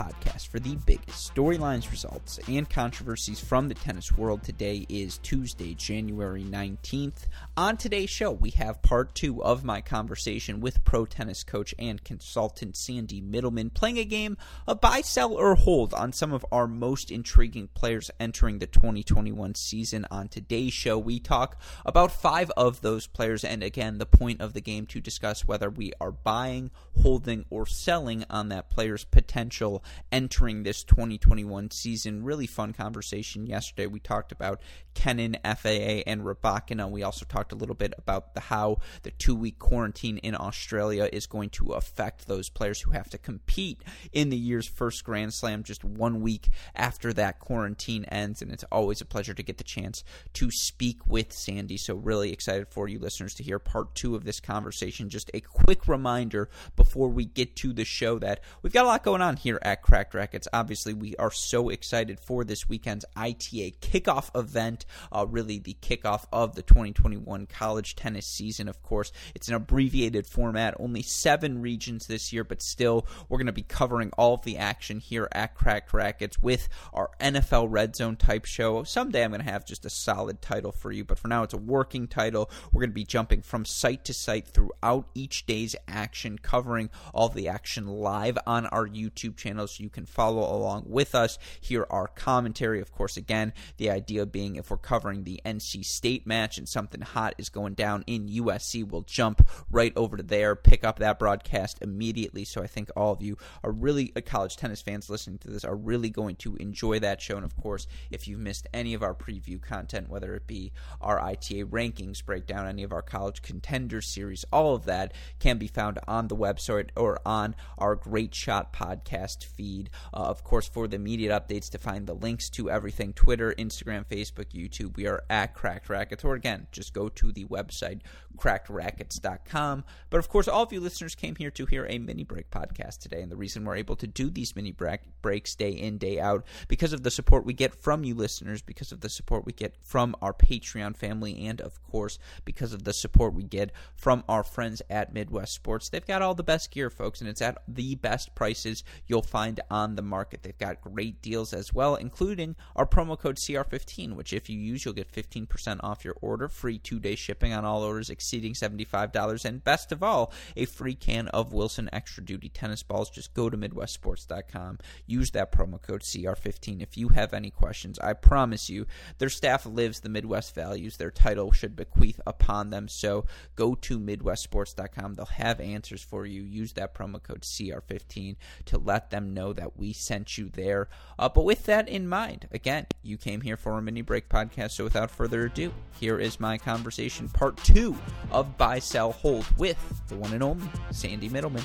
podcast for the biggest storylines, results, and controversies from the tennis world. Today is Tuesday, January 19th. On today's show, we have part two of my conversation with pro tennis coach and consultant Sandy Mittleman, playing a game of buy, sell, or hold on some of our most intriguing players entering the 2021 season. On today's show, we talk about five of those players, and again, the point of the game to discuss whether we are buying, holding, or selling on that player's potential entering this 2021 season. Really fun conversation yesterday. We talked about Kenin, FAA, and Rybakina. We also talked a little bit about the, how the two week quarantine in Australia is going to affect those players who have to compete in the year's first Grand Slam just one week after that quarantine ends. And it's always a pleasure to get the chance to speak with Sandy. So, really excited for you listeners to hear part two of this conversation. Just a quick reminder before we get to the show that we've got a lot going on here at Cracked Racquets. Obviously, we are so excited for this weekend's ITA kickoff event, uh, really the kickoff of the 2021 college tennis season, of course. It's an abbreviated format, only seven regions this year, but still, we're going to be covering all of the action here at Cracked Racquets with our NFL Red Zone type show. Someday I'm going to have just a solid title for you, but for now, it's a working title. We're going to be jumping from site to site throughout each day's action, covering all the action live on our YouTube channel so you can follow along with us. Hear our commentary, of course, again, the idea being if we're covering the NC State match and something hot is going down in USC, we'll jump right over to there, pick up that broadcast immediately. So I think all of you are really uh, college tennis fans listening to this are really going to enjoy that show. And of course, if you've missed any of our preview content, whether it be our ITA rankings breakdown, any of our college contender series, all of that can be found on the website or on our Great Shot podcast feed. Uh, of course, for the immediate updates to find the links to everything Twitter, Instagram, Facebook, YouTube, we are at Cracked Racquets. Or again, just go to the website, crackedracquets.com. But of course, all of you listeners came here to hear a mini break podcast today. And the reason we're able to do these mini breaks day in, day out, because of the support we get from you listeners, because of the support we get from our Patreon family, and of course, because of the support we get from our friends at Midwest Sports. They've got all the best gear, folks, and it's at the best prices you'll find on the market. They've got great deals as well, including our promo code CR15, which if you use, you'll get 15% off your order, free two day shipping on all orders exceeding $75, and best of all, a free can of Wilson Extra Duty tennis balls. Just go to MidwestSports.com, use that promo code CR15 if you have any questions. I promise you, their staff lives the Midwest values. Their title should bequeath upon them. So go to MidwestSports.com. They'll have answers for you. Use that promo code CR15 to let them know that we sent you there. Uh, but with that in mind, again, you came here for a mini break podcast. So without further ado, here is my conversation, part two of Buy, Sell, Hold with the one and only Sandy Mittleman.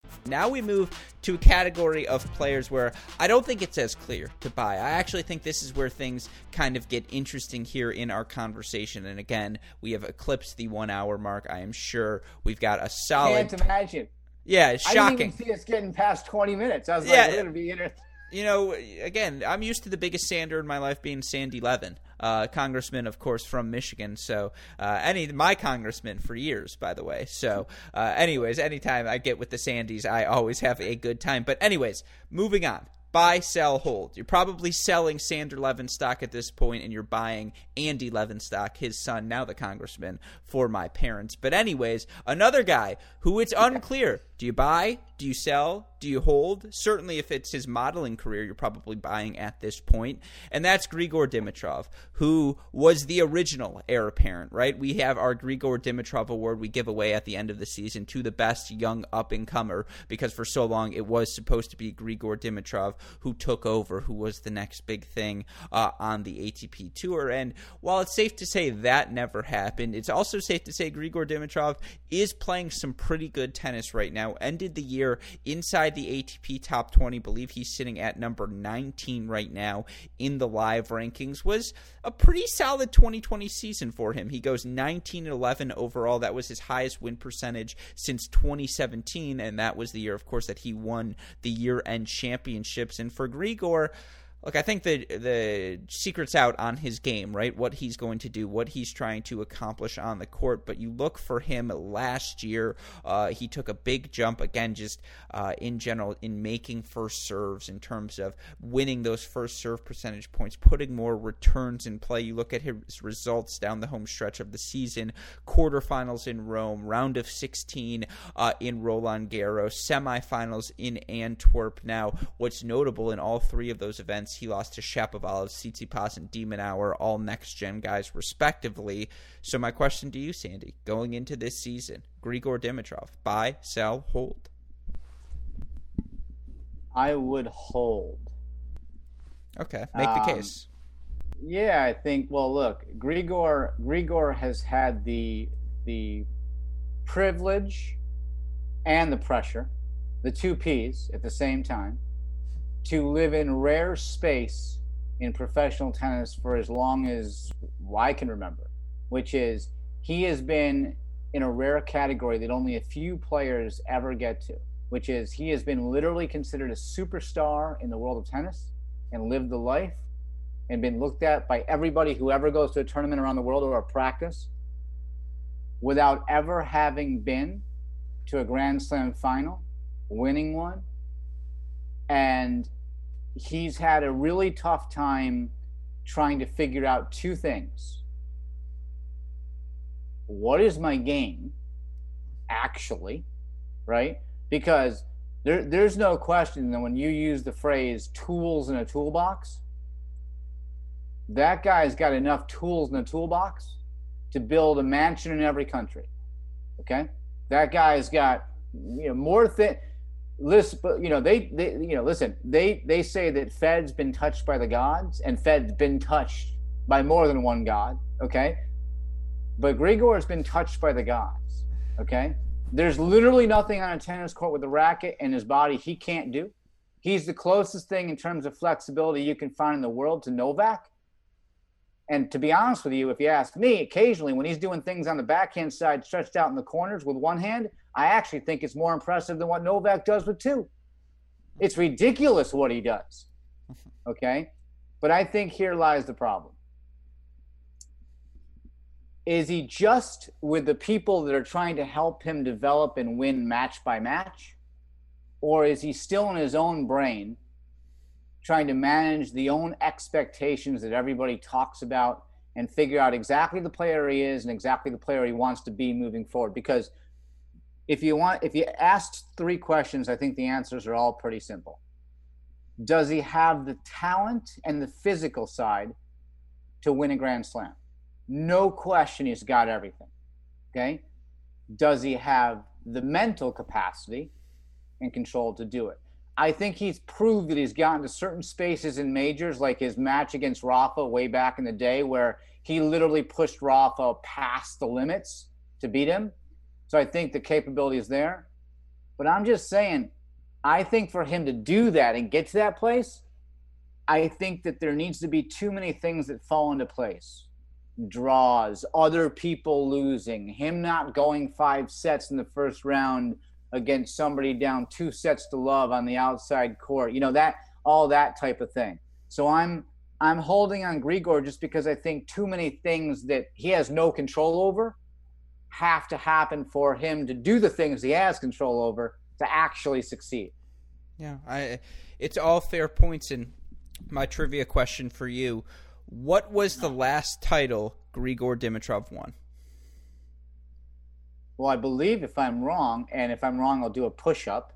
Now we move to a category of players where I don't think it's as clear to buy. I actually think this is where things kind of get interesting here in our conversation. And again, we have eclipsed the one hour mark. I am sure we've got a solid. Can't imagine. Yeah, it's shocking. I didn't even see us getting past 20 minutes. I was yeah, like, we're going to be interesting you know, again, I'm used to the biggest sander in my life being Sandy Levin. Uh, congressman, of course, from Michigan. So uh, any my congressman for years, by the way. So, uh, anyways, anytime I get with the Sandys, I always have a good time. But anyways, moving on buy, sell, hold. You're probably selling Sander Levin stock at this point, and you're buying Andy Levin stock, his son, now the congressman, for my parents. But, anyways, another guy who it's unclear do you buy? Do you sell? Do you hold? Certainly, if it's his modeling career, you're probably buying at this point. And that's Grigor Dimitrov, who was the original heir apparent, right? We have our Grigor Dimitrov award we give away at the end of the season to the best young up and comer because for so long it was supposed to be Grigor Dimitrov who took over, who was the next big thing uh, on the ATP Tour. And while it's safe to say that never happened, it's also safe to say Grigor Dimitrov is playing some pretty good tennis right now ended the year inside the ATP top 20. believe he's sitting at number 19 right now in the live rankings. Was a pretty solid 2020 season for him. He goes 19 and 11 overall. That was his highest win percentage since 2017, and that was the year, of course, that he won the year end championships. And for Grigor, look, I think the the secret's out on his game, right? What he's going to do, what he's trying to accomplish on the court. But you look for him last year, uh, he took a big jump again, just uh, in general in making first serves in terms of winning those first serve percentage points, putting more returns in play. You look at his results down the home stretch of the season: quarterfinals in Rome, round of 16 uh, in Roland Garros, semifinals in Antwerp. Now, what's notable in all three of those events he lost to Shapovalov, Tsitsipas, and de Minaur, all next gen guys, respectively. So, my question to you, Sandy, going into this season, Grigor Dimitrov, buy, sell, hold? I would hold. Okay, make the um, case. Yeah, I think. Well, look, Grigor Grigor has had the the privilege and the pressure, the two P's at the same time to live in rare space in professional tennis for as long as I can remember, which is he has been in a rare category that only a few players ever get to, which is he has been literally considered a superstar in the world of tennis and lived the life and been looked at by everybody who ever goes to a tournament around the world or a practice without ever having been to a Grand Slam final, winning one, and he's had a really tough time trying to figure out two things. What is my game actually, right? Because there, there's no question that when you use the phrase tools in a toolbox, that guy's got enough tools in a toolbox to build a mansion in every country. Okay? That guy's got you know more thing listen, you know they, they you know listen they they say that Fed's been touched by the gods and Fed's been touched by more than one god. Okay, but Grigor's been touched by the gods. Okay, there's literally nothing on a tennis court with a racket and his body he can't do. He's the closest thing in terms of flexibility you can find in the world to Novak. And to be honest with you, if you ask me, occasionally when he's doing things on the backhand side, stretched out in the corners with one hand, I actually think it's more impressive than what Novak does with two. It's ridiculous what he does. Okay. But I think here lies the problem. Is he just with the people that are trying to help him develop and win match by match? Or is he still in his own brain trying to manage the own expectations that everybody talks about and figure out exactly the player he is and exactly the player he wants to be moving forward because if you want if you asked three questions i think the answers are all pretty simple. Does he have the talent and the physical side to win a grand slam? No question he's got everything okay? Does he have the mental capacity and control to do it? I think he's proved that he's gotten to certain spaces in majors, like his match against Rafa way back in the day, where he literally pushed Rafa past the limits to beat him. So I think the capability is there. But I'm just saying, I think for him to do that and get to that place, I think that there needs to be too many things that fall into place draws, other people losing, him not going five sets in the first round against somebody down two sets to love on the outside court. You know that all that type of thing. So I'm I'm holding on Grigor just because I think too many things that he has no control over have to happen for him to do the things he has control over to actually succeed. Yeah, I it's all fair points and my trivia question for you. What was the last title Grigor Dimitrov won? Well, I believe if I'm wrong, and if I'm wrong, I'll do a push up.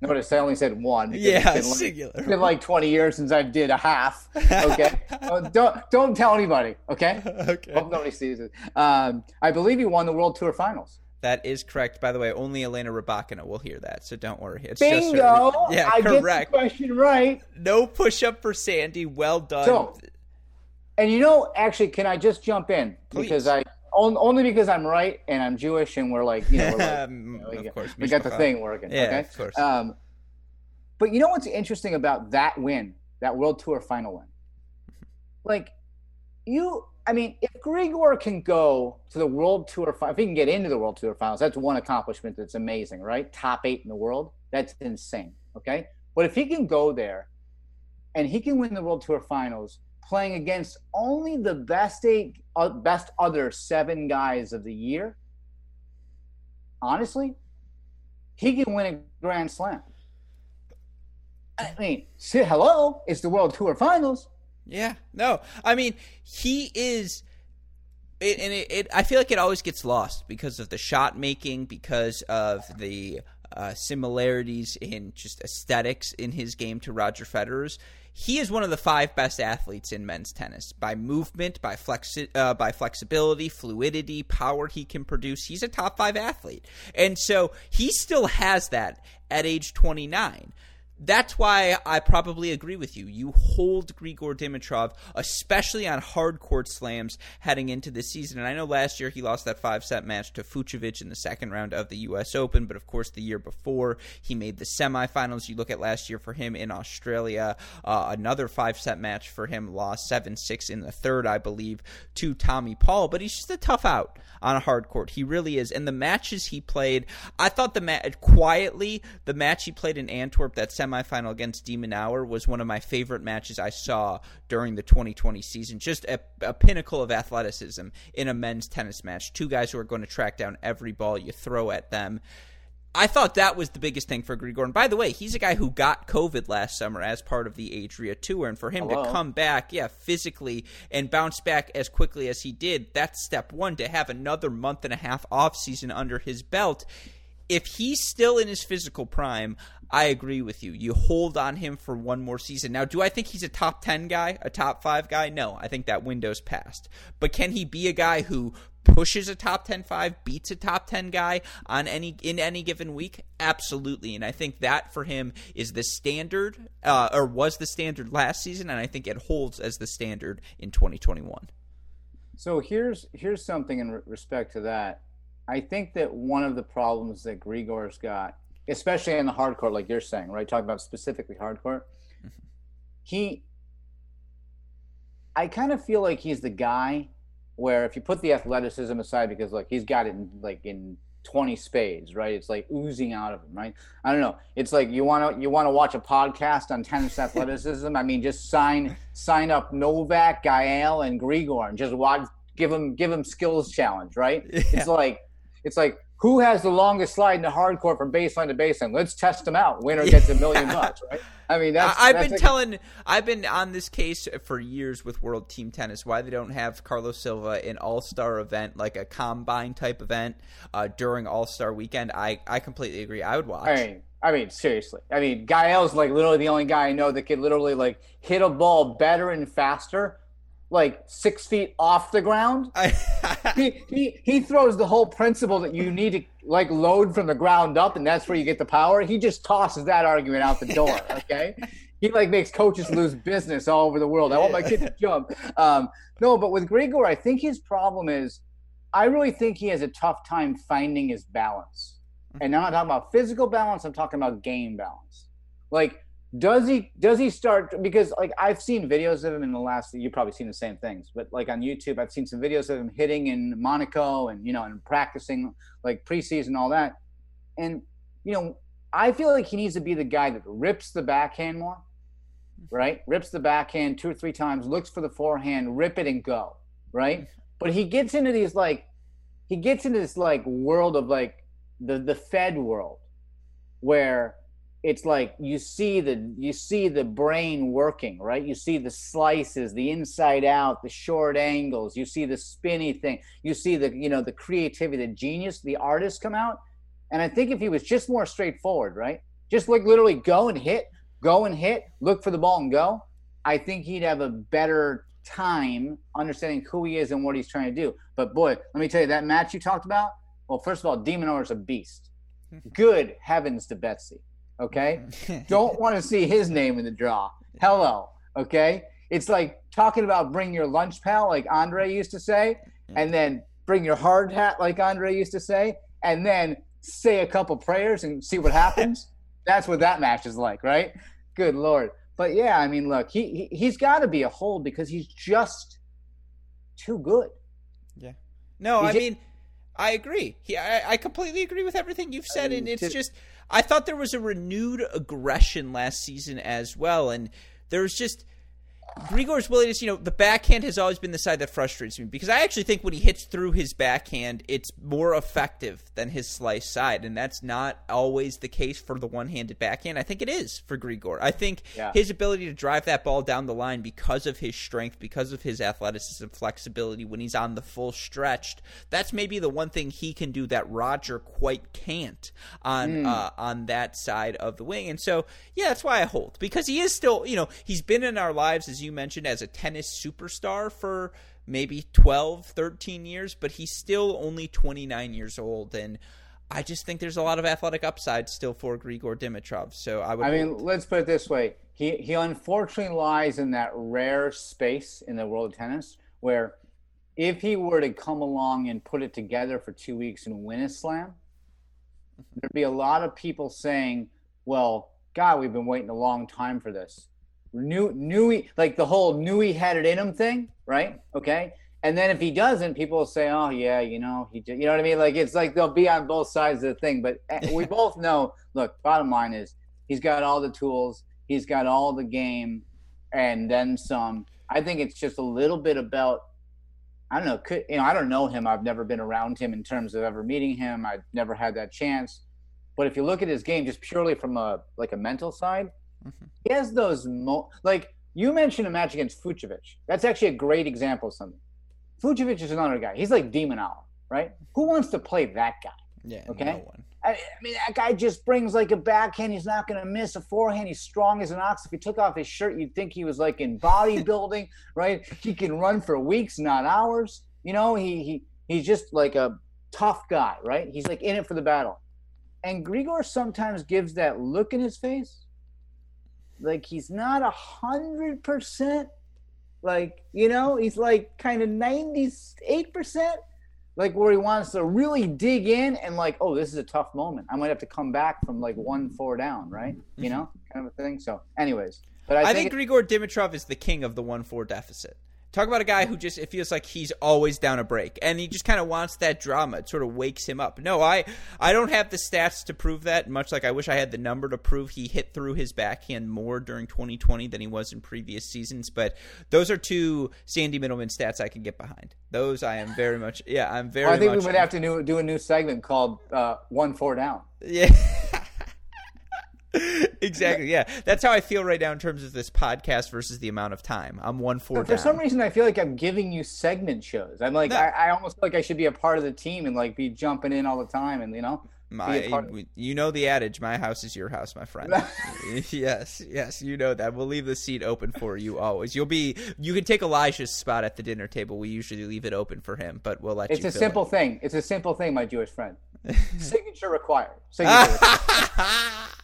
Notice I only said one. Yeah, it's been, singular. Like, it's been like 20 years since I did a half. Okay, uh, don't don't tell anybody. Okay. okay. Hope nobody sees it. Um, I believe he won the World Tour Finals. That is correct. By the way, only Elena Rybakina will hear that, so don't worry. It's Bingo! Just yeah, I correct. get the question right. No push up for Sandy. Well done. So, and you know, actually, can I just jump in Please. because I only because I'm right and I'm Jewish and we're like, you know, we're like, Um, you know, we, of course, we got the thing working. Yeah, okay? of course. Um, but you know what's interesting about that win, that World Tour final win? Like, you, I mean, if Grigor can go to the World Tour, if he can get into the World Tour finals, that's one accomplishment that's amazing, right? Top eight in the world, that's insane. Okay, but if he can go there and he can win the World Tour finals, playing against only the best eight, uh, best other seven guys of the year, honestly, he can win a Grand Slam. I mean, say hello, it's the World Tour Finals. Yeah, no, I mean he is, it, and it, it. I feel like it always gets lost because of the shot making, because of the uh, similarities in just aesthetics in his game to Roger Federer's. He is one of the five best athletes in men's tennis by movement, by flexi- uh, by flexibility, fluidity, power he can produce. He's a top five athlete, and so he still has that at age twenty nine that's why I probably agree with you. You hold Grigor Dimitrov, especially on hard court slams heading into the season. And I know last year he lost that five set match to Fucsovics in the second round of the U.S. Open, but of course the year before he made the semifinals. You look at last year for him in Australia, uh, another five set match for him, lost 7 6 in the third, I believe, to Tommy Paul. But he's just a tough out on a hard court. He really is. And the matches he played, I thought the match, quietly, the match he played in Antwerp, that semifinal against de Minaur, was one of my favorite matches I saw during the 2020 season. Just a, a pinnacle of athleticism in a men's tennis match. Two guys who are going to track down every ball you throw at them. I thought that was the biggest thing for Grigor. And by the way, he's a guy who got COVID last summer as part of the Adria Tour. And for him Hello. to come back, yeah, physically and bounce back as quickly as he did, that's step one to have another month and a half off season under his belt. If he's still in his physical prime, I agree with you. You hold on him for one more season. Now, do I think he's a top 10 guy, a top 5 guy? No, I think that window's passed. But can he be a guy who pushes a top 10 5 beats a top 10 guy on any in any given week absolutely and i think that for him is the standard uh, or was the standard last season and i think it holds as the standard in 2021 So here's here's something in re- respect to that. I think that one of the problems that Grigor's got, especially in the hardcore, like you're saying, right? Talking about specifically hard court, he. I kind of feel like he's the guy where if you put the athleticism aside, because like he's got it in, like in 20 spades, right? It's like oozing out of him, right? I don't know. It's like you want to you want to watch a podcast on tennis athleticism. I mean, just sign sign up Novak, Gael, and Grigor, and just watch give him give him skills challenge, right? It's like it's like who has the longest slide in the hardcore from baseline to baseline? Let's test them out. Winner gets a million bucks, right? I mean, that's I, have that's been like- telling, I've been on this case for years with World Team Tennis. Why they don't have Carlos Silva an All Star event, like a combine type event uh, during All Star Weekend? I I completely agree. I would watch. I mean, I mean, seriously. I mean, Gael's like literally the only guy I know that could literally like hit a ball better and faster, like six feet off the ground. He he he throws the whole principle that you need to like load from the ground up, and that's where you get the power. He just tosses that argument out the door. Okay. He like makes coaches lose business all over the world. I want my kid to jump. Um, no, but with Grigor, I think his problem is, I really think he has a tough time finding his balance. And I'm not talking about physical balance. I'm talking about game balance. Like, does he does he start because like I've seen videos of him in the last you've probably seen the same things, but like on YouTube I've seen some videos of him hitting in Monaco and you know and practicing like preseason all that. And you know, I feel like he needs to be the guy that rips the backhand more mm-hmm. right? Rips the backhand two or three times, looks for the forehand, rip it and go, right? Mm-hmm. But he gets into these like, he gets into this like world of like the the Fed world, where it's like you see the you see the brain working right? You see the slices the inside out the short angles. You see the spinny thing. You see the you know the creativity the genius the artist come out. And i think if he was just more straightforward right? Just like literally go and hit go and hit look for the ball and go i think he'd have a better time understanding who he is and what he's trying to do. But boy let me tell you that match you talked about well first of all de Minaur is a beast. Good heavens to betsy Okay. Don't want to see his name in the draw. Hello. Okay. It's like talking about bring your lunch pal, like Andre used to say, and then bring your hard hat, like Andre used to say, and then say a couple prayers and see what happens. That's what that match is like, right? Good Lord. But yeah, I mean, look, he, he has got to be a hold because he's just too good. Yeah. No, he's I just, mean, I agree. He, I, I completely agree with everything you've said, I mean, and it's to, just I thought there was a renewed aggression last season as well, and there's just Grigor's willingness, you know, the backhand has always been the side that frustrates me because I actually think when he hits through his backhand, it's more effective than his slice side, and that's not always the case for the one-handed backhand. I think it is for Grigor. I think yeah. his ability to drive that ball down the line because of his strength, because of his athleticism, flexibility when he's on the full stretched, that's maybe the one thing he can do that Roger quite can't on mm. uh, on that side of the wing. And so, yeah, that's why I hold because he is still, you know, he's been in our lives as you mentioned, as a tennis superstar for maybe 12, 13 years, but he's still only 29 years old. And I just think there's a lot of athletic upside still for Grigor Dimitrov. So I would. I mean, let's put it this way: he he unfortunately lies in that rare space in the world of tennis where, if he were to come along and put it together for two weeks and win a slam, mm-hmm. there'd be a lot of people saying, "Well, God, we've been waiting a long time for this." Knew he like the whole knew he had it in him thing, right? Okay. And then if he doesn't, people will say, "Oh yeah, you know, he did. you know what I mean?" Like it's like they'll be on both sides of the thing, but eh, we both know. Look, bottom line is he's got all the tools, he's got all the game, and then some. I think it's just a little bit about I don't know. Could, you know, I don't know him. I've never been around him in terms of ever meeting him. I've never had that chance. But if you look at his game just purely from a like a mental side, Mm-hmm. He has those mo- like you mentioned a match against Fucsovics. That's actually a great example of something. Fucsovics is another guy. He's like de Minaur, right? Who wants to play that guy? Yeah, okay. No one. I, I mean, that guy just brings like a backhand. He's not going to miss a forehand. He's strong as an ox. If he took off his shirt, you'd think he was like in bodybuilding, right? He can run for weeks, not hours. You know, he he he's just like a tough guy, right? He's like in it for the battle. And Grigor sometimes gives that look in his face like he's not a hundred percent like you know he's like kind of 98 percent like where he wants to really dig in and like oh this is a tough moment. I might have to come back from like one four down right? You mm-hmm. know kind of a thing. So anyways but i, I think, think grigor dimitrov is the king of the one four deficit Talk about a guy who just it feels like he's always down a break, and he just kind of wants that drama. It sort of wakes him up. No, I I don't have the stats to prove that. Much like I wish I had the number to prove he hit through his backhand more during 2020 than he was in previous seasons. But those are two Sandy Mittleman stats I can get behind. Those I am very much. Yeah, I'm very. Well, I think we would have to do, do a new segment called uh, "One Four Down." Yeah. exactly. Yeah, that's how I feel right now in terms of this podcast versus the amount of time. I'm one four. For some reason, I feel like I'm giving you segment shows. I'm like, no. I, I, almost feel like I should be a part of the team and like be jumping in all the time, and you know. My, you know the adage, "My house is your house, my friend." yes, yes, you know that. We'll leave the seat open for you always. You'll be, you can take Elijah's spot at the dinner table. We usually leave it open for him, but we'll let it's you. It's a simple it. thing. It's a simple thing, my Jewish friend. Signature required. Signature. required.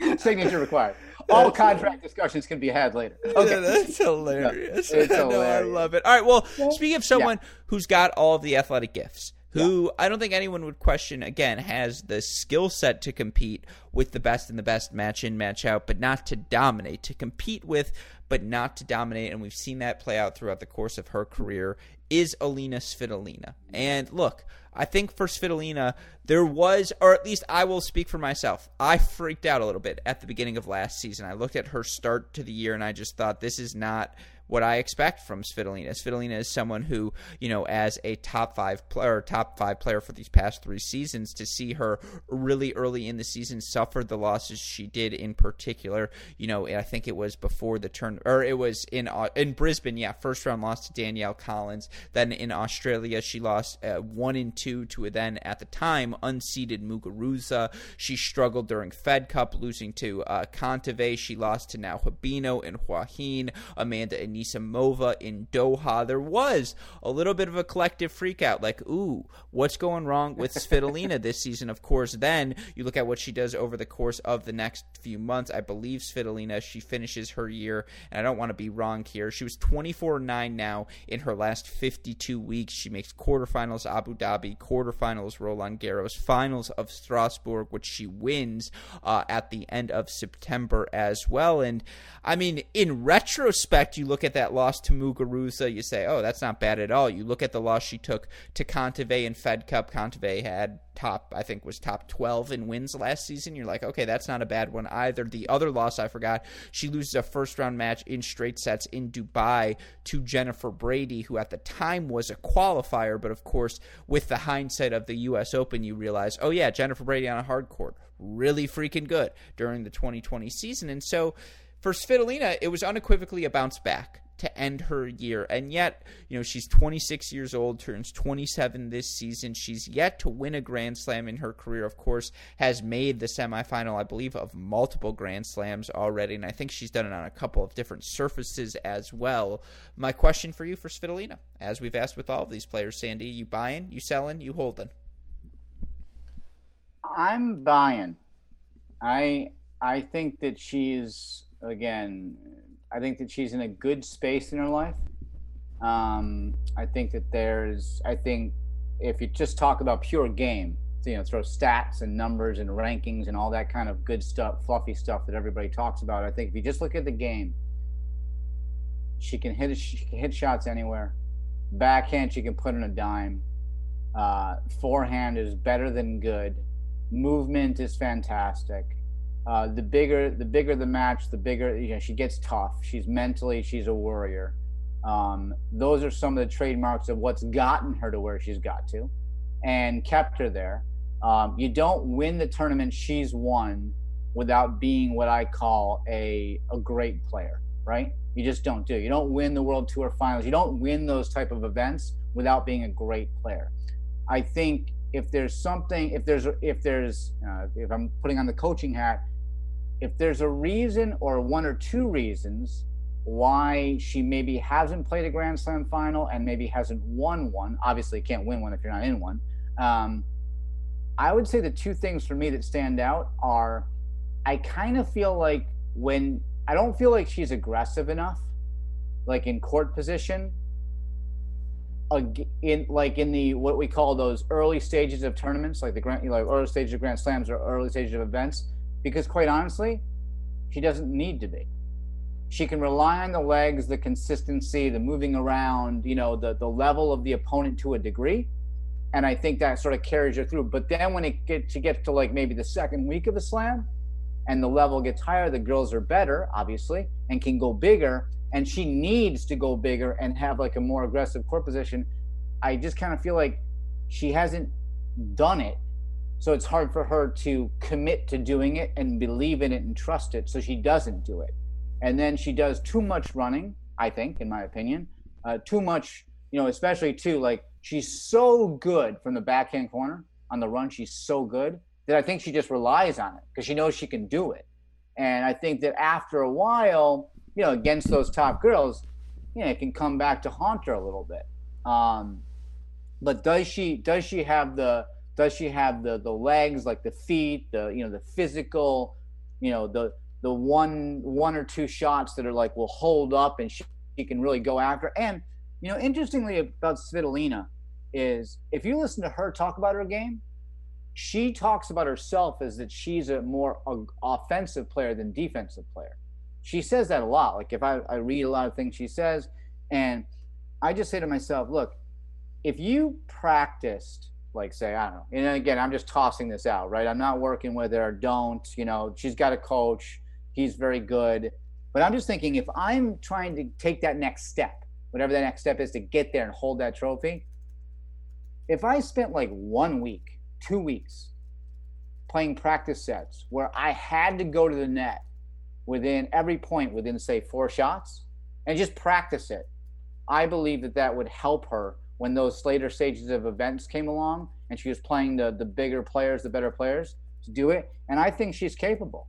Signature required. All contract discussions can be had later. Okay, yeah, that's hilarious. Yeah, it's hilarious. no, I love it. All right, well, speaking of someone yeah. who's got all of the athletic gifts, who. I don't think anyone would question again has the skill set to compete with the best and the best match in match out but not to dominate to compete with but not to dominate and we've seen that play out throughout the course of her career is Alina Svitolina. And look, I think for Svitolina, there was, or at least I will speak for myself. I freaked out a little bit at the beginning of last season. I looked at her start to the year and I just thought this is not what I expect from Svitolina. Svitolina is someone who, you know, as a top five player, top five player for these past three seasons, to see her really early in the season suffer the losses she did in particular. You know, I think it was before the turn, or it was in uh, in Brisbane. Yeah, first round loss to Danielle Collins. Then in Australia, she lost uh, one and two to a then at the time unseeded Muguruza. She struggled during Fed Cup, losing to uh, Kontaveit. She lost to now Habino and Joaquin, Amanda and Anisimova in Doha, there was a little bit of a collective freakout like, ooh, what's going wrong with Svitolina this season? Of course, then you look at what she does over the course of the next few months. I believe Svitolina, she finishes her year, and I don't want to be wrong here. She was 24 9 now in her last 52 weeks. She makes quarterfinals Abu Dhabi, quarterfinals Roland Garros, finals of Strasbourg, which she wins uh, at the end of September as well. And I mean, in retrospect, you look at that loss to Muguruza, you say, oh, that's not bad at all. You look at the loss she took to Kontaveit in Fed Cup. Kontaveit had top, I think was top 12 in wins last season. You're like, okay, that's not a bad one either. The other loss I forgot, she loses a first round match in straight sets in Dubai to Jennifer Brady, who at the time was a qualifier, but of course, with the hindsight of the U.S. Open, you realize, oh yeah, Jennifer Brady on a hard court, really freaking good during the 2020 season. And so for Svitolina, it was unequivocally a bounce back to end her year. And yet, you know, she's 26 years old, turns 27 this season. She's yet to win a Grand Slam in her career, of course, has made the semifinal, I believe, of multiple Grand Slams already. And I think she's done it on a couple of different surfaces as well. My question for you for Svitolina, as we've asked with all of these players, Sandy, you buying, you selling, you holding? I'm buying. I I think that she's again, I think that she's in a good space in her life. Um, I think that there's, I think if you just talk about pure game, you know, throw stats and numbers and rankings and all that kind of good stuff, fluffy stuff that everybody talks about. I think if you just look at the game, she can hit she can hit shots anywhere. Backhand, she can put in a dime. Uh, forehand is better than good. Movement is fantastic. Uh, the bigger the bigger the match, the bigger you know she gets tough. She's mentally she's a warrior. Um, those are some of the trademarks of what's gotten her to where she's got to, and kept her there. Um, you don't win the tournament she's won without being what I call a a great player, right? You just don't do. You don't win the World Tour Finals. You don't win those type of events without being a great player. I think if there's something, if there's if there's uh, if I'm putting on the coaching hat, if there's a reason or one or two reasons why she maybe hasn't played a Grand Slam final and maybe hasn't won one, obviously can't win one if you're not in one. Um, I would say the two things for me that stand out are I kind of feel like when I don't feel like she's aggressive enough, like in court position, in like in the what we call those early stages of tournaments, like the grand, like early stages of Grand Slams or early stages of events because quite honestly, she doesn't need to be. She can rely on the legs, the consistency, the moving around, you know, the the level of the opponent to a degree. And I think that sort of carries her through. But then when it gets she gets to like maybe the second week of a slam and the level gets higher, the girls are better, obviously, and can go bigger. And she needs to go bigger and have like a more aggressive court position. I just kind of feel like she hasn't done it so it's hard for her to commit to doing it and believe in it and trust it. So she doesn't do it. And then she does too much running, I think, in my opinion. Uh, too much, you know, especially too, like she's so good from the backhand corner on the run. She's so good that I think she just relies on it because she knows she can do it. And I think that after a while, you know, against those top girls, you know, it can come back to haunt her a little bit. Um, but does she does she have the does she have the the legs like the feet the you know the physical you know the the one one or two shots that are like will hold up and she, she can really go after and you know interestingly about Svitolina is if you listen to her talk about her game she talks about herself as that she's a more offensive player than defensive player she says that a lot like if I, I read a lot of things she says and i just say to myself look if you practiced like say i don't know and again i'm just tossing this out right? I'm not working with her don't you know she's got a coach he's very good but i'm just thinking if i'm trying to take that next step whatever that next step is to get there and hold that trophy if i spent like one week two weeks playing practice sets where i had to go to the net within every point within say four shots and just practice it i believe that that would help her when those later stages of events came along and she was playing the the bigger players, the better players to do it. And I think she's capable.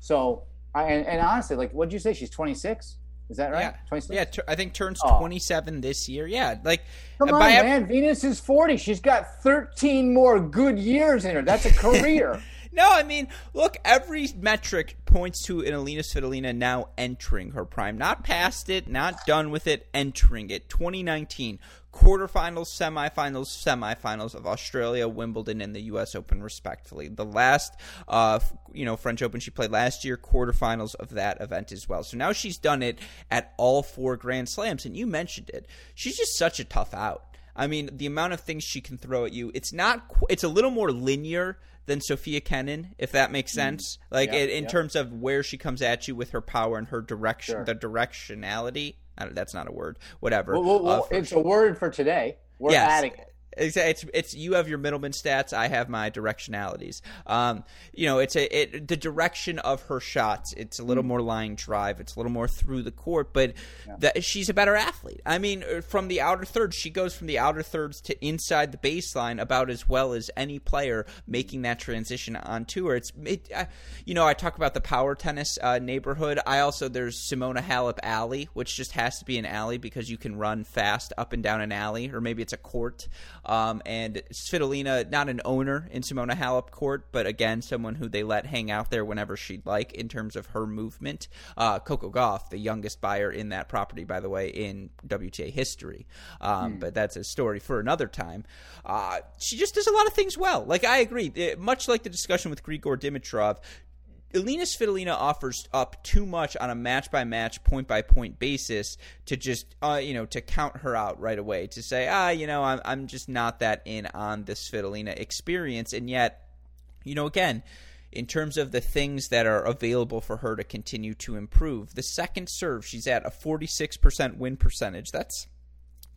So I and, and honestly, like what'd you say? She's 26. Is that right? Yeah, 26? yeah. T- I think turns oh. 27 this year. Yeah, like come on, man. Venus is 40. She's got 13 more good years in her. That's a career. No, I mean, look, every metric points to an Alina Svitolina now entering her prime. Not past it, not done with it, entering it. 2019, quarterfinals, semifinals, semifinals of Australia, Wimbledon, and the U.S. Open, respectively. The last, uh, you know, French Open she played last year, quarterfinals of that event as well. So now she's done it at all four Grand Slams, and you mentioned it. She's just such a tough out. I mean, the amount of things she can throw at you, it's not, it's a little more linear than Sofia Kenin, if that makes mm-hmm. sense. Mm. Like in, in terms of where she comes at you with her power and her direction, sure. the directionality. that's not a word. Whatever. Well, well, well uh, it's a word for today. We're yes. adding it. It's, it's, it's you have your Mittleman stats. I have my directionalities. Um, you know, it's a it the direction of her shots. It's a little mm. more line drive. It's a little more through the court. But yeah. that, she's a better athlete. I mean, uh, from the outer thirds, she goes from the outer thirds to inside the baseline about as well as any player making that transition on tour. It's it, uh, you know, I talk about the power tennis uh, neighborhood. I also there's Simona Halep Alley, which just has to be an alley because you can run fast up and down an alley, or maybe it's a court. Um, and Svitolina, not an owner in Simona Halep court, but again, someone who they let hang out there whenever she'd like in terms of her movement. Uh, Coco Gauff, the youngest buyer in that property, by the way, in WTA history. Um, mm. But that's a story for another time. Uh, she just does a lot of things well. Like, I agree. It, much like the discussion with Grigor Dimitrov, Alina Svitolina offers up too much on a match by match, point by point basis to just, uh, you know, to count her out right away. To say, ah, you know, I'm, I'm just not that in on the Svitolina experience. And yet, you know, again, in terms of the things that are available for her to continue to improve, the second serve, she's at a 46% win percentage. That's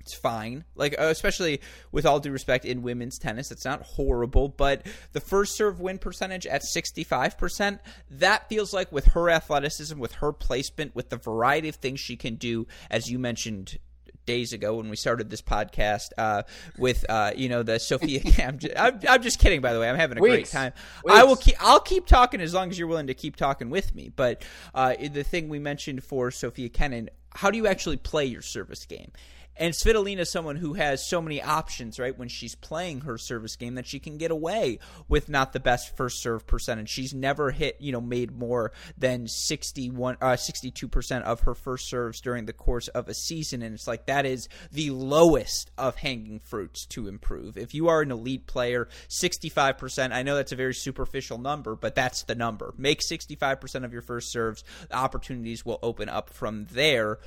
it's fine. Like uh, especially with all due respect in women's tennis, it's not horrible, but the first serve win percentage at 65%, that feels like with her athleticism, with her placement, with the variety of things she can do as you mentioned days ago when we started this podcast uh, with uh, you know the Sofia. I'm, just, I'm, I'm, just kidding, by the way. I'm having a Weeks. great time. Weeks. I will keep. I'll keep talking as long as you're willing to keep talking with me. But uh, the thing we mentioned for Sofia Kenin, how do you actually play your service game? And Svitolina is someone who has so many options, right, when she's playing her service game that she can get away with not the best first serve percentage. She's never hit, you know, made more than 61, uh, 62% of her first serves during the course of a season. And it's like that is the lowest of hanging fruits to improve. If you are an elite player, 65%, I know that's a very superficial number, but that's the number. Make 65% of your first serves, opportunities will open up from there.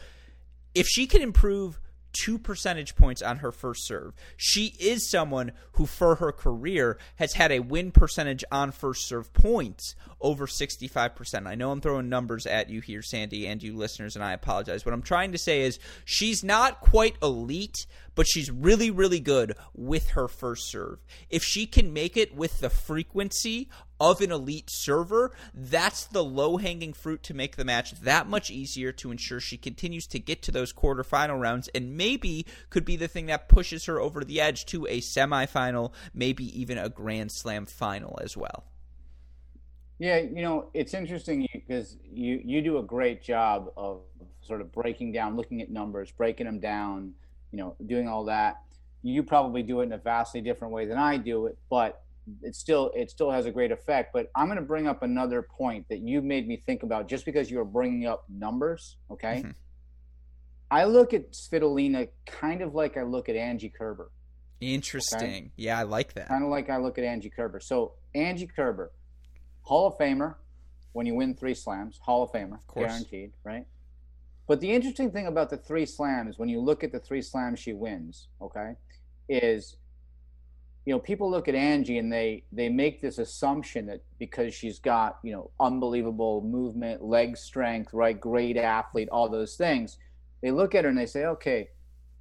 If she can improve two percentage points on her first serve. She is someone who, for her career, has had a win percentage on first serve points over 65%. I know I'm throwing numbers at you here, Sandy, and you listeners, and I apologize. What I'm trying to say is she's not quite elite, but she's really, really good with her first serve. If she can make it with the frequency of an elite server, that's the low hanging fruit to make the match that much easier to ensure she continues to get to those quarterfinal rounds and maybe could be the thing that pushes her over the edge to a semifinal, maybe even a Grand Slam final as well. Yeah, you know, it's interesting because you you do a great job of sort of breaking down, looking at numbers, breaking them down, you know, doing all that. You probably do it in a vastly different way than I do it, but it still it still has a great effect. But I'm going to bring up another point that you made me think about just because you are bringing up numbers. Okay, mm-hmm. I look at Svitolina kind of like I look at Angie Kerber. Interesting. Okay? Yeah, I like that. Kind of like I look at Angie Kerber. So Angie Kerber Hall of Famer when you win three slams, Hall of Famer, of guaranteed, right? But the interesting thing about the three slams, when you look at the three slams she wins, okay, is you know people look at angie and they they make this assumption that because she's got you know unbelievable movement leg strength right great athlete all those things they look at her and they say okay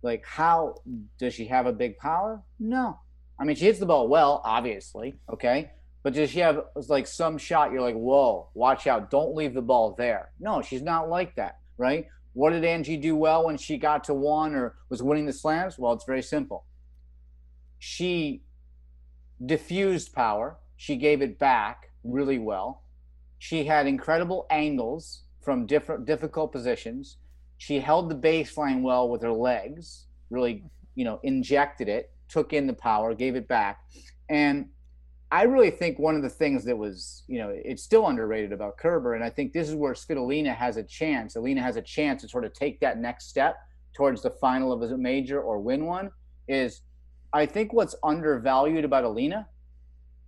like how does she have a big power? No. I mean she hits the ball well obviously okay but does she have like some shot you're like whoa watch out don't leave the ball there. No she's not like that right? What did angie do well when she got to one or was winning the slams? Well it's very simple. She diffused power. She gave it back really well. She had incredible angles from different difficult positions. She held the baseline well with her legs, really, you know, injected it, took in the power, gave it back. And I really think one of the things that was, you know, it's still underrated about Kerber, and I think this is where Svitolina has a chance. Alina has a chance to sort of take that next step towards the final of a major or win one. Is I think what's undervalued about Alina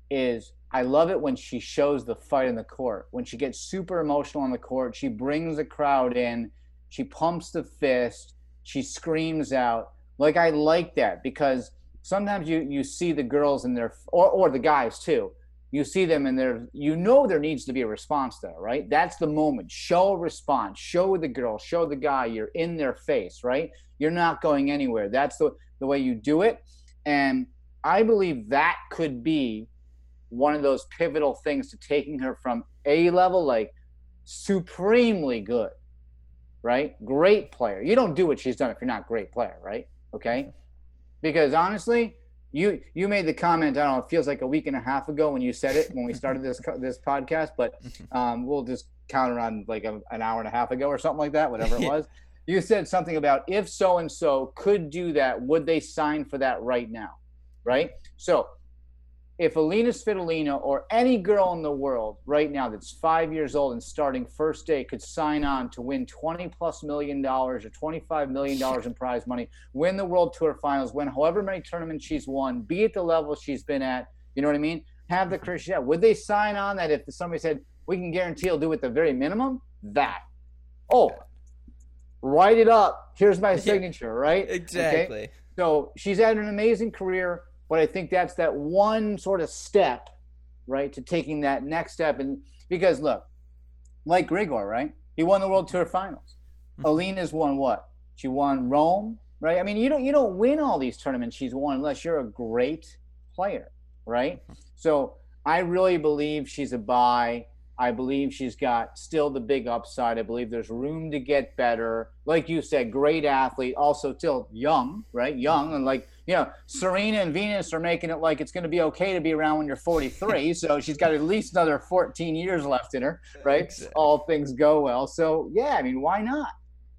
is I love it when she shows the fight in the court. When she gets super emotional on the court, she brings the crowd in, she pumps the fist, she screams out. Like I like that because sometimes you you see the girls in their or or the guys too. You see them and there you know there needs to be a response there, right? That's the moment. Show a response. Show the girl, show the guy you're in their face, right? You're not going anywhere. That's the the way you do it. And I believe that could be one of those pivotal things to taking her from A level, like supremely good, right? Great player. You don't do what she's done if you're not great player, right? Okay. Because honestly, you you made the comment. I don't know. It feels like a week and a half ago when you said it when we started this this podcast, but um, we'll just count around like a, an hour and a half ago or something like that, whatever it was you said something about if so and so could do that, would they sign for that right now? Right? So if Alina Svitolina or any girl in the world right now that's five years old and starting first day could sign on to win 20 plus million dollars or 25 million dollars in prize money, win the World Tour finals, win however many tournaments she's won, be at the level she's been at, you know what I mean? Have the career yeah. Would they sign on that if somebody said, we can guarantee he'll do it the very minimum? That. Oh, write it up. Here's my signature, right? Exactly. Okay? So she's had an amazing career, but I think that's that one sort of step, right, to taking that next step. And because look, like Grigor, right? He won the World Tour Finals. Mm-hmm. Alina's won what? She won Rome, right? I mean, you don't you don't win all these tournaments she's won unless you're a great player, right? Mm-hmm. So I really believe she's a buy. I believe she's got still the big upside. I believe there's room to get better. Like you said, great athlete, also still young, right? Young. And like, you know, Serena and Venus are making it like it's going to be okay to be around when you're 43. so she's got at least another 14 years left in her, right? Exactly. All things go well. So, yeah, I mean, why not?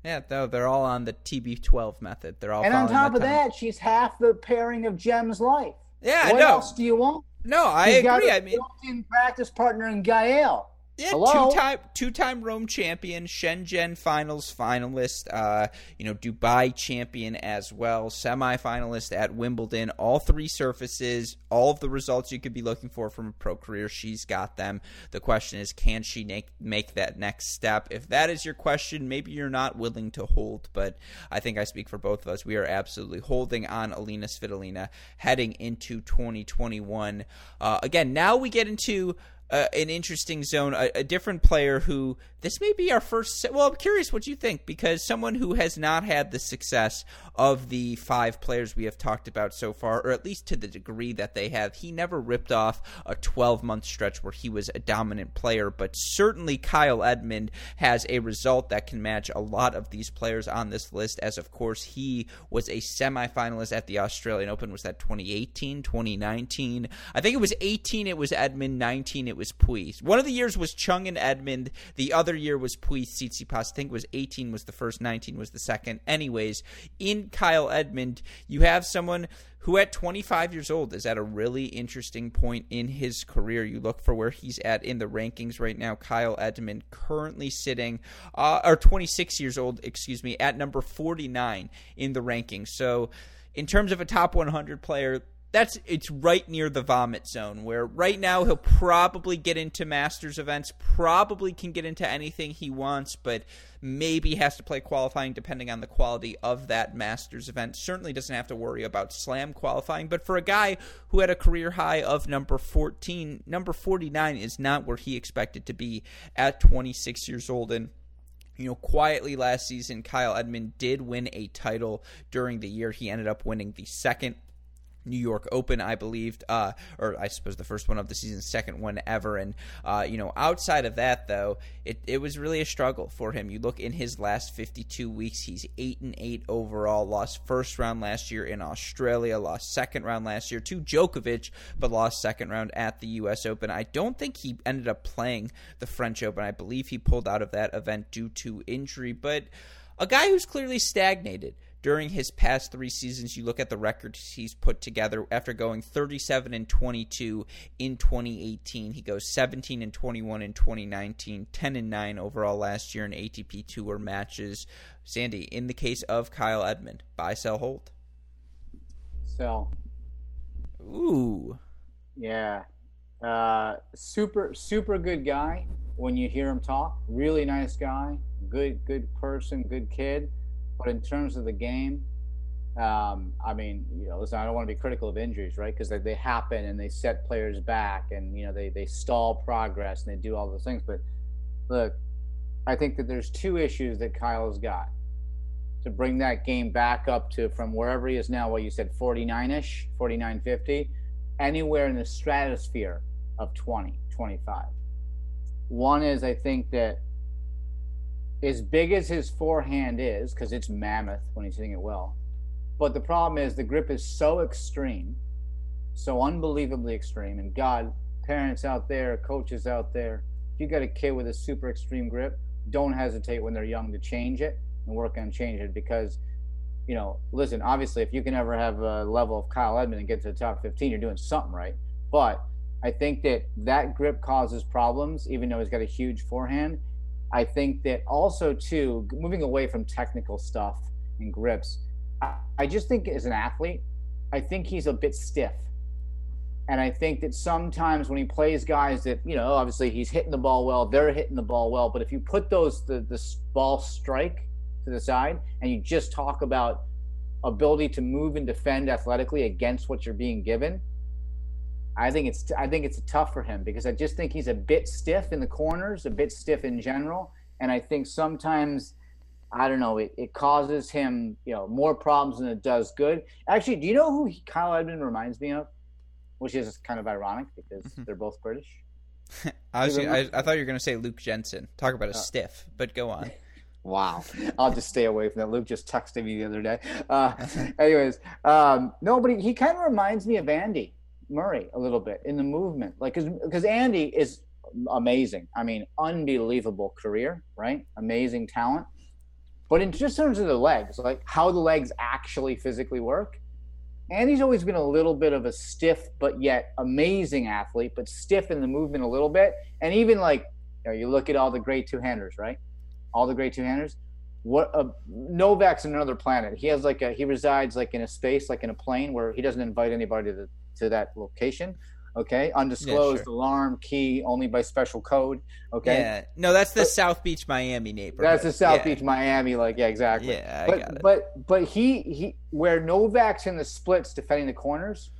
Yeah, though they're all on the TB12 method. They're all and on top of that, she's half the pairing of Gem's life. Yeah, what else do you want? No, I He's agree. I mean, practice partner in Gael. Yeah, Hello? two time two time Rome champion, Shenzhen finals finalist, uh, you know, Dubai champion as well, semi finalist at Wimbledon, all three surfaces, all of the results you could be looking for from a pro career, she's got them. The question is, can she make make that next step? If that is your question, maybe you're not willing to hold, but I think I speak for both of us. We are absolutely holding on Alina Svitolina heading into 2021. Uh, again, now we get into uh, an interesting zone, a, a, different player who this may be our first. Well, I'm curious what you think because someone who has not had the success of the five players we have talked about so far, or at least to the degree that they have, he never ripped off a 12 month stretch where he was a dominant player. But certainly Kyle Edmund has a result that can match a lot of these players on this list, as of course he was a semifinalist at the Australian Open. Was that 2018, 2019? I think it was 18. It was Edmund. 19. It was Pouille. One of the years was Chung and Edmund. The other year was Pouille Tsitsipas. I think was 18 was the first. 19 was the second. Anyways, in Kyle Edmund, you have someone who at 25 years old is at a really interesting point in his career. You look for where he's at in the rankings right now. Kyle Edmund currently sitting, uh, or 26 years old, excuse me, at number 49 in the rankings. So, in terms of a top 100 player, that's it's right near the vomit zone where right now he'll probably get into Masters events, probably can get into anything he wants, but maybe has to play qualifying depending on the quality of that Masters event. Certainly doesn't have to worry about slam qualifying, but for a guy who had a career high of number 14, number 49 is not where he expected to be at 26 years old and you know, quietly last season, Kyle Edmund did win a title during the year. He ended up winning the second New York Open, I believed, uh, or I suppose the first one of the season, second one ever. And uh, you know, outside of that, though, it, it was really a struggle for him. You look in his last 52 weeks, he's eight and eight overall. Lost first round last year in Australia, lost second round last year to Djokovic, but lost second round at the U.S. Open. I don't think he ended up playing the French Open. I believe he pulled out of that event due to injury, but a guy who's clearly stagnated during his past three seasons, you look at the records he's put together after going 37 and 22 in 2018. He goes 17 and 21 in 2019, 10 and 9 overall last year in ATP Tour matches. Sandy, in the case of Kyle Edmund, buy, sell, hold. Sell. Ooh. Yeah. Uh, super, super good guy when you hear him talk. Really nice guy. Good, good person, good kid but in terms of the game, um, I mean, you know, listen, I don't want to be critical of injuries, right? Because they, they happen and they set players back, and you know, they they stall progress and they do all those things. But look, I think that there's two issues that Kyle's got to bring that game back up to from wherever he is now. What you said, 49ish, 49.50, anywhere in the stratosphere of 20, 25. One is I think that as big as his forehand is, because it's mammoth when he's hitting it well. But the problem is the grip is so extreme, so unbelievably extreme. And God, parents out there, coaches out there, if you got a kid with a super extreme grip, don't hesitate when they're young to change it and work on changing it because, you know, listen, obviously, if you can ever have a level of Kyle Edmund and get to the top 15, you're doing something right. But I think that that grip causes problems, even though he's got a huge forehand I think that also too, moving away from technical stuff and grips, I, just think as an athlete, I think he's a bit stiff. And I think that sometimes when he plays guys that, you know, obviously he's hitting the ball well, they're hitting the ball well. But if you put those, the, the ball strike to the side and you just talk about ability to move and defend athletically against what you're being given, I think it's I think it's tough for him because I just think he's a bit stiff in the corners, a bit stiff in general, and I think sometimes I don't know it, it causes him you know more problems than it does good. Actually, do you know who Kyle Edmund reminds me of? Which is kind of ironic because mm-hmm. they're both British. I, was, I, I, thought you were going to say Luke Jensen. Talk about a uh, stiff, but go on. Wow. I'll just stay away from that. Luke just texted me the other day. Uh, anyways, um, no, but he, he kind of reminds me of Andy Murray a little bit in the movement, like because Andy is amazing. I mean, unbelievable career, right? Amazing talent. But in just terms of the legs, like how the legs actually physically work, Andy's always been a little bit of a stiff but yet amazing athlete, but stiff in the movement a little bit. And even like you, know, you look at all the great two handers, right? All the great two handers. What uh, Novak's in another planet. He has like a he resides like in a space, like in a plane, where he doesn't invite anybody to to that location. Okay, undisclosed yeah, sure. alarm key only by special code. Okay, yeah, no, that's the but, South Beach, Miami neighborhood. That's the South yeah. Beach, Miami. Like, yeah, exactly. Yeah, I but, got it. But but he he where Novak's in the splits defending the corners,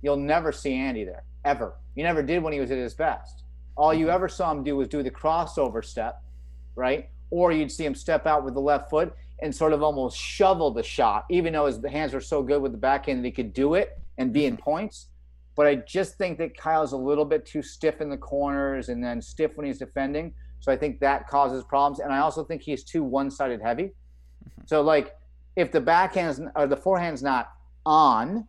you'll never see Andy there ever. You never did when he was at his best. All you mm-hmm. ever saw him do was do the crossover step, right? Or you'd see him step out with the left foot and sort of almost shovel the shot, even though his hands were so good with the backhand that he could do it and be in mm-hmm. points. But I just think that Kyle's a little bit too stiff in the corners and then stiff when he's defending. So I think that causes problems. And I also think he's too one sided heavy. Mm-hmm. So, like, if the backhand or the forehand's not on,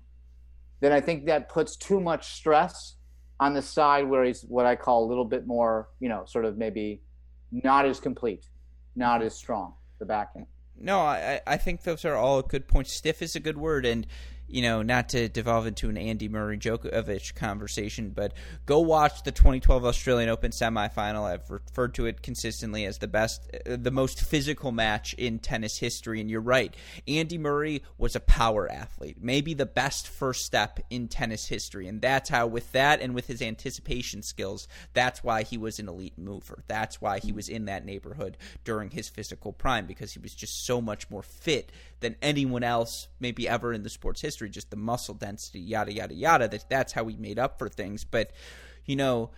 then I think that puts too much stress on the side where he's what I call a little bit more, you know, sort of maybe not as complete, not mm-hmm. as strong, the backhand. No, I, I think those are all good points. Stiff is a good word. And you know, not to devolve into an Andy Murray Djokovic conversation, but go watch the 2012 Australian Open semifinal. I've referred to it consistently as the best, uh, the most physical match in tennis history. And you're right, Andy Murray was a power athlete, maybe the best first step in tennis history, and that's how, with that and with his anticipation skills, that's why he was an elite mover. That's why he was in that neighborhood during his physical prime because he was just so much more fit than anyone else maybe ever in the sport's history just the muscle density yada yada yada that that's how he made up for things. But you know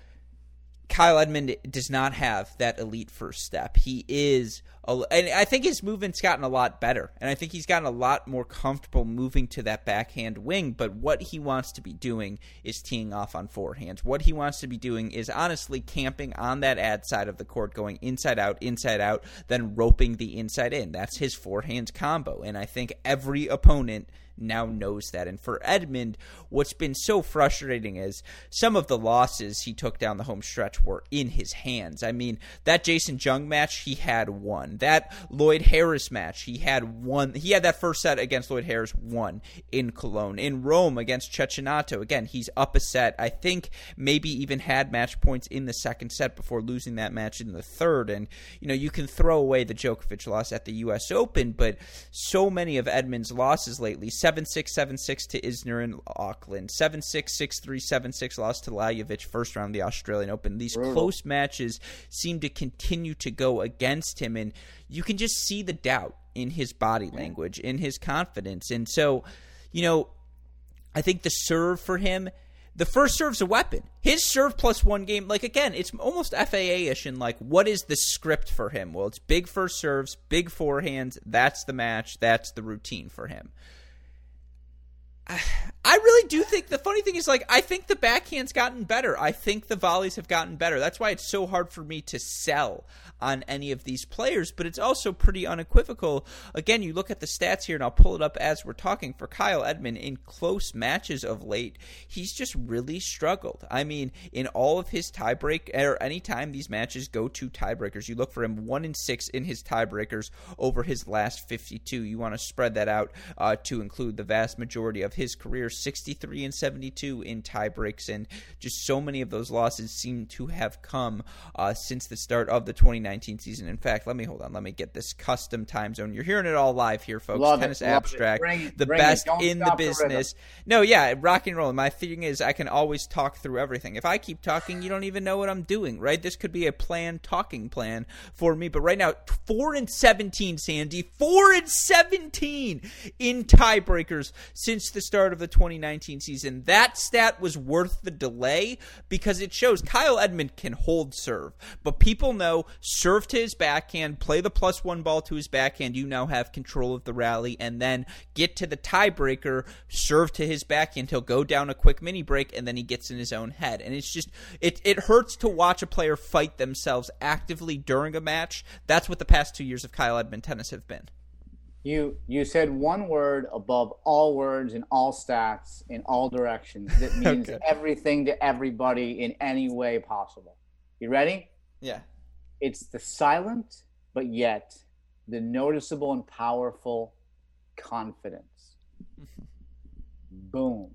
Kyle Edmund does not have that elite first step. He is, and I think his movement's gotten a lot better, and I think he's gotten a lot more comfortable moving to that backhand wing. But what he wants to be doing is teeing off on forehands. What he wants to be doing is honestly camping on that ad side of the court, going inside out, inside out, then roping the inside in. That's his forehands combo, and I think every opponent now knows that. And for Edmund, what's been so frustrating is some of the losses he took down the home stretch were in his hands. I mean, that Jason Jung match, he had one. That Lloyd Harris match, he had one. He had that first set against Lloyd Harris, one in Cologne. In Rome against Cecchinato, again, he's up a set. I think maybe even had match points in the second set before losing that match in the third. And, you know, you can throw away the Djokovic loss at the U.S. Open, but so many of Edmund's losses lately, 7 6 7 6 to Isner in Auckland. 7 6 6 3 7 6 loss to Lajovic first round of the Australian Open. These Brutal. close matches seem to continue to go against him, and you can just see the doubt in his body language, in his confidence. And so, you know, I think the serve for him the first serve's a weapon. His serve plus one game, like again, it's almost FAA ish in like what is the script for him? Well, it's big first serves, big forehands. That's the match. That's the routine for him. I really do think the funny thing is like I think the backhand's gotten better. I think the volleys have gotten better. That's why it's so hard for me to sell on any of these players, but it's also pretty unequivocal. Again, you look at the stats here and I'll pull it up as we're talking for Kyle Edmund in close matches of late. He's just really struggled. I mean, in all of his tiebreak or anytime these matches go to tiebreakers, you look for him 1 in 6 in his tiebreakers over his last 52. You want to spread that out uh, to include the vast majority of his career 63 and 72 in tiebreaks, and just so many of those losses seem to have come uh, since the start of the 2019 season. In fact, let me hold on. Let me get this custom time zone. You're hearing it all live here, folks. Love Tennis it, Abstract, bring, the bring best in the business. The no, yeah, rock and roll. My thing is, I can always talk through everything. If I keep talking, you don't even know what I'm doing, right? This could be a planned talking plan for me. But right now, four and 17, Sandy, four and 17 in tiebreakers since the start of the 2019 season. That stat was worth the delay because it shows Kyle Edmund can hold serve. But people know serve to his backhand, play the plus one ball to his backhand. You now have control of the rally, and then get to the tiebreaker, serve to his backhand. He'll go down a quick mini break, and then he gets in his own head. And it's just, it, it hurts to watch a player fight themselves actively during a match. That's what the past two years of Kyle Edmund tennis have been. You you said one word above all words in all stats in all directions that means okay. everything to everybody in any way possible. You ready? Yeah. It's the silent but yet the noticeable and powerful confidence. Boom.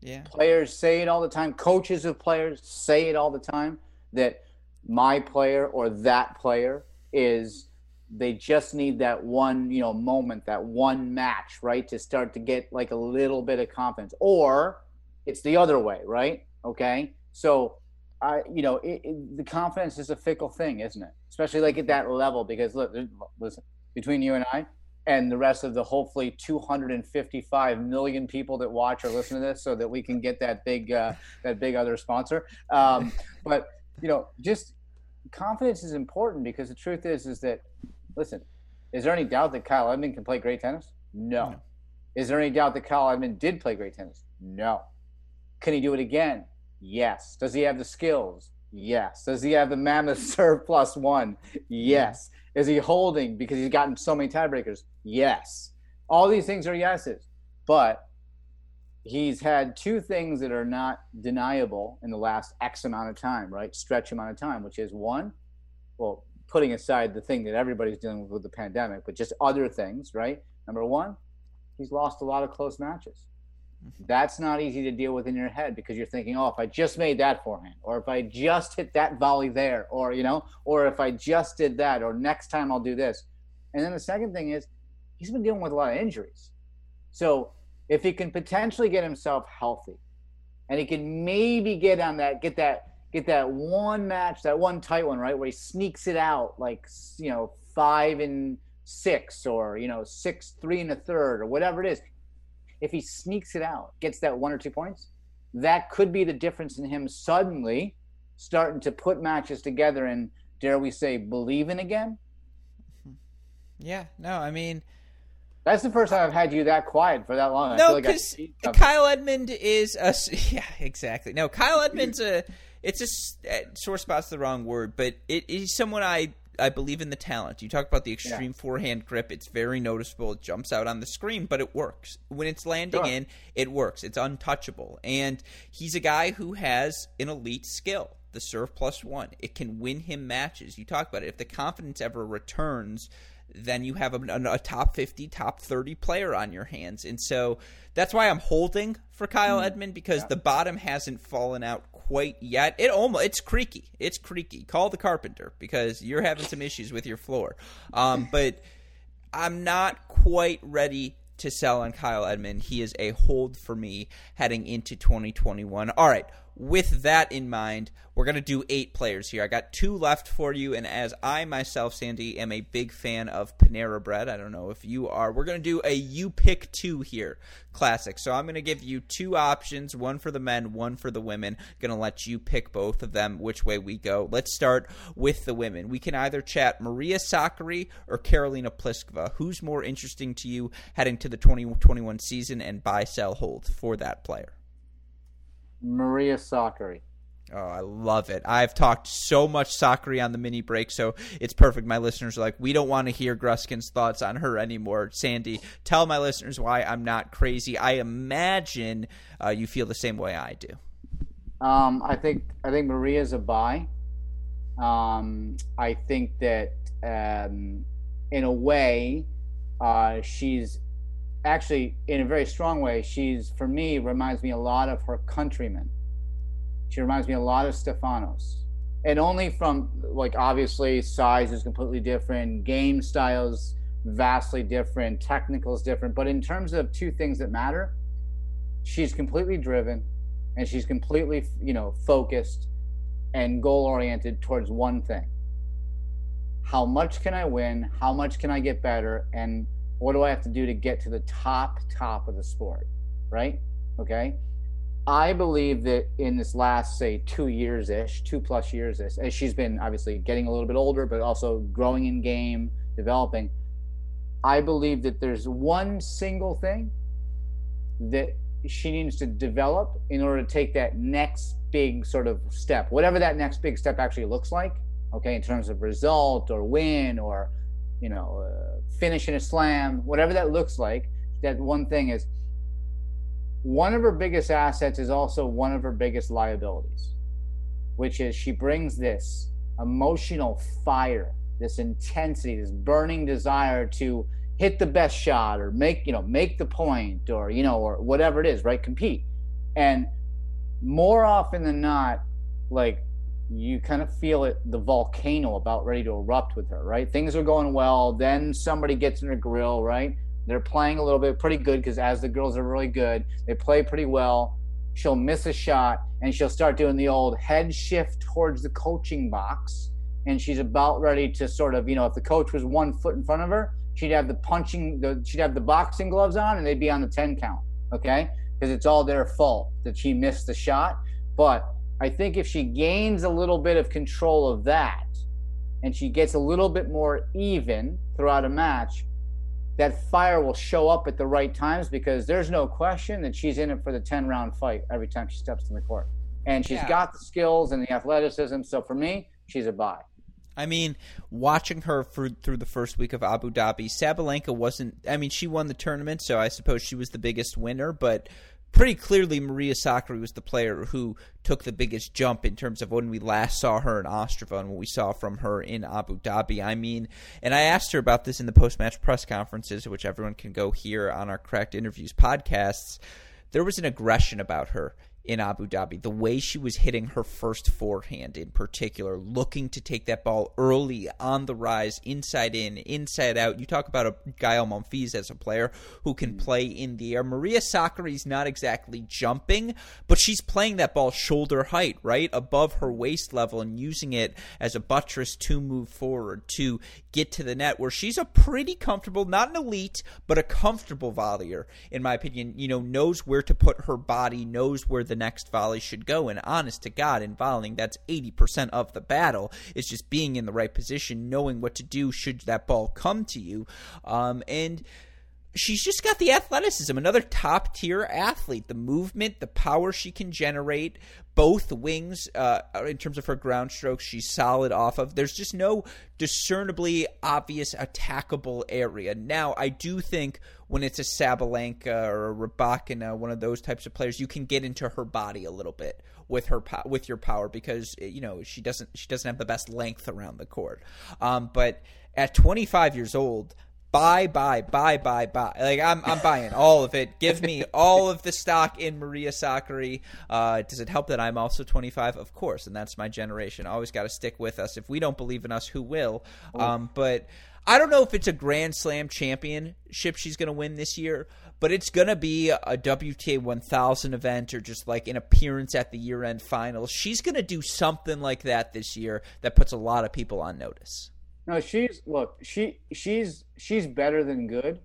Yeah. Players say it all the time. Coaches of players say it all the time that my player or that player is they just need that one you know moment that one match right to start to get like a little bit of confidence or it's the other way right okay so i you know it, it, the confidence is a fickle thing isn't it especially like at that level because look listen between you and i and the rest of the hopefully 255 million people that watch or listen to this so that we can get that big uh, that big other sponsor um, but you know just confidence is important because the truth is is that listen, is there any doubt that Kyle Edmund can play great tennis? No. no. Is there any doubt that Kyle Edmund did play great tennis? No. Can he do it again? Yes. Does he have the skills? Yes. Does he have the mammoth serve plus one? Yes. Is he holding because he's gotten so many tiebreakers? Yes. All these things are yeses. But he's had two things that are not deniable in the last X amount of time, right? Stretch amount of time, which is one, well, putting aside the thing that everybody's dealing with with the pandemic, but just other things, right? Number one, he's lost a lot of close matches. Mm-hmm. That's not easy to deal with in your head because you're thinking, oh, if I just made that forehand, or if I just hit that volley there, or you know, or if I just did that, or next time I'll do this. And then the second thing is, he's been dealing with a lot of injuries. So if he can potentially get himself healthy, and he can maybe get on that, get that, get that one match, that one tight one, right, where he sneaks it out like you know five and six, or you know six three and a third, or whatever it is if he sneaks it out, gets that one or two points, that could be the difference in him suddenly starting to put matches together and dare we say believing again. Yeah, no, I mean that's the first time I've had you that quiet for that long. No, because like Kyle Edmund is a yeah, exactly. No, Kyle Edmund's a it's a uh, sore spot's the wrong word, but it is someone I I believe in the talent. You talk about the extreme yeah. forehand grip. It's very noticeable. It jumps out on the screen, but it works. When it's landing sure. in, it works. It's untouchable. And he's a guy who has an elite skill, the serve plus one. It can win him matches. You talk about it. If the confidence ever returns, then you have a, a, top 50, top 30 player on your hands. And so that's why I'm holding for Kyle mm Edmund because yeah. the bottom hasn't fallen out quite yet. It almost it's creaky. It's creaky. Call the carpenter because you're having some issues with your floor. Um, but I'm not quite ready to sell on Kyle Edmund. He is a hold for me heading into 2021. All right with that in mind, we're going to do eight players here. I got two left for you, and as I myself, Sandy, am a big fan of Panera Bread, I don't know if you are, we're going to do a you pick two here classic. So I'm going to give you two options one for the men, one for the women. Going to let you pick both of them, which way we go. Let's start with the women. We can either chat Maria Sakkari or Karolina Pliskova. Who's more interesting to you heading to the 2021 season and buy, sell, hold for that player? Maria Sakkari. Oh, I love it. I've talked so much Sakkari on the mini break, so it's perfect. My listeners are like, we don't want to hear Gruskin's thoughts on her anymore. Sandy, tell my listeners why I'm not crazy. I imagine uh, you feel the same way I do. Um, I think I think Maria's a buy. Um, I think that um, in a way, uh, she's actually in a very strong way she's for me reminds me a lot of her countrymen. She reminds me a lot of stefanos. And only from like obviously size is completely different game styles vastly different technicals different. But in terms of two things that matter she's completely driven and she's completely you know focused and goal oriented towards one thing. How much can i win? How much can i get better? And what do I have to do to get to the top top of the sport, right? Okay. I believe that in this last say two years ish, two plus years ish, as she's been obviously getting a little bit older, but also growing in game, developing. I believe that there's one single thing that she needs to develop in order to take that next big sort of step, whatever that next big step actually looks like. Okay, in terms of result or win or you know, uh, finishing a slam, whatever that looks like. That one thing is one of her biggest assets is also one of her biggest liabilities, which is she brings this emotional fire, this intensity, this burning desire to hit the best shot or make, you know, make the point or, you know, or whatever it is, right? Compete. And more often than not, like you kind of feel it the volcano about ready to erupt with her right? Things are going well then somebody gets in her grill right? They're playing a little bit pretty good because as the girls are really good they play pretty well. She'll miss a shot and she'll start doing the old head shift towards the coaching box. And she's about ready to sort of you know if the coach was one foot in front of her she'd have the punching the she'd have the boxing gloves on and they'd be on the 10 count okay? Because it's all their fault that she missed the shot. But I think if she gains a little bit of control of that and she gets a little bit more even throughout a match, that fire will show up at the right times because there's no question that she's in it for the 10 round fight every time she steps in the court. And she's yeah. got the skills and the athleticism. So for me, she's a buy. I mean, watching her for, through the first week of Abu Dhabi, Sabalenka wasn't. I mean, she won the tournament, so I suppose she was the biggest winner. But pretty clearly Maria Sakkari was the player who took the biggest jump in terms of when we last saw her in Ostrava and what we saw from her in Abu Dhabi. I mean, and I asked her about this in the post match press conferences, which everyone can go hear on our Cracked Interviews podcasts there was an aggression about her in Abu Dhabi. The way she was hitting her first forehand in particular, looking to take that ball early on the rise, inside in, inside out. You talk about a Gael Monfils as a player who can mm. play in the air. Maria Sakkari's not exactly jumping, but she's playing that ball shoulder height, right? Above her waist level and using it as a buttress to move forward, to get to the net where she's a pretty comfortable, not an elite, but a comfortable volleyer, in my opinion. You know, knows where to put her body, knows where the the next volley should go. And honest to God, in volleying, that's 80% of the battle. It's just being in the right position, knowing what to do should that ball come to you. Um, and she's just got the athleticism, another top tier athlete. The movement, the power she can generate, both wings uh, in terms of her ground strokes, she's solid off of. There's just no discernibly obvious attackable area. Now, I do think when it's a Sabalenka or a Rybakina, one of those types of players, you can get into her body a little bit with her with your power because you know she doesn't she doesn't have the best length around the court. Um, but at 25 years old, buy, buy, buy, buy, buy. Like I'm, I'm buying all of it. Give me all of the stock in Maria Sakkari. Uh, does it help that I'm also 25? Of course, and that's my generation. Always got to stick with us. If we don't believe in us, who will? Um, but I don't know if it's a Grand Slam championship she's going to win this year, but it's going to be a WTA 1000 event or just like an appearance at the year end finals. She's going to do something like that this year that puts a lot of people on notice. No, she's look, she she's she's better than good.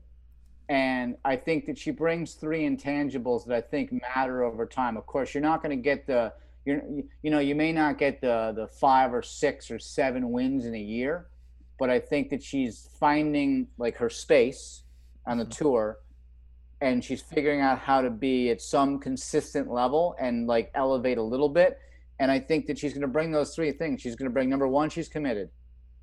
And I think that she brings three intangibles that I think matter over time. Of course, you're not going to get the you're you know, you may not get the the 5 or 6 or 7 wins in a year, but I think that she's finding like her space on the mm-hmm. tour and she's figuring out how to be at some consistent level and like elevate a little bit. And I think that she's going to bring those three things. She's going to bring number one, she's committed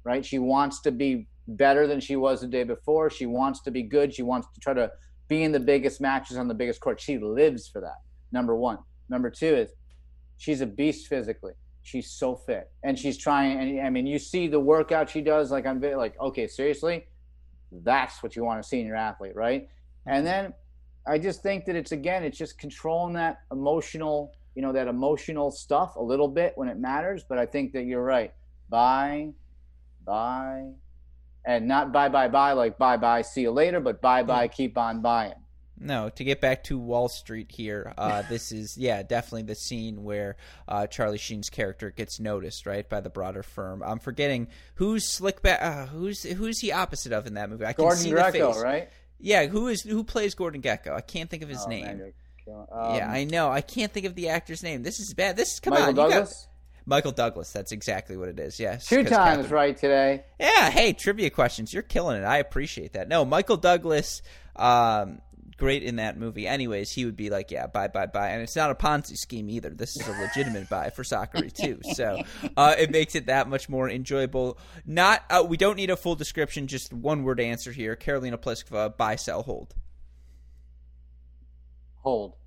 right? She wants to be better than she was the day before. She wants to be good. She wants to try to be in the biggest matches on the biggest court. She lives for that. Number one. Number two is she's a beast physically. She's so fit, and she's trying. And I mean, you see the workout she does. Like I'm like, okay, seriously, that's what you want to see in your athlete, right? And then I just think that it's again, it's just controlling that emotional, you know, that emotional stuff a little bit when it matters. But I think that you're right. By bye. And not bye bye bye like bye bye, see you later, but bye bye, keep on buying. No, to get back to Wall Street here, uh, this is yeah definitely the scene where uh, Charlie Sheen's character gets noticed right by the broader firm. I'm forgetting who's slick back, uh, who's who's he opposite of in that movie. I Gordon can see Gekko, the face. right? Yeah, who is who plays Gordon Gekko? I can't think of his oh, name. Um, yeah, I know. I can't think of the actor's name. this is bad. This is come Michael on, Douglas. Michael Douglas. That's exactly what it is. Yes, two times Catherine, right today. Yeah. Hey, trivia questions. You're killing it. I appreciate that. No, Michael Douglas. Um, great in that movie. Anyways, he would be like, "Yeah, bye, bye, bye," and it's not a Ponzi scheme either. This is a legitimate buy for Sakkari too. So uh, it makes it that much more enjoyable. Not, uh, we don't need a full description. Just one word answer here. Karolina Pliskova, buy, sell, hold. Hold.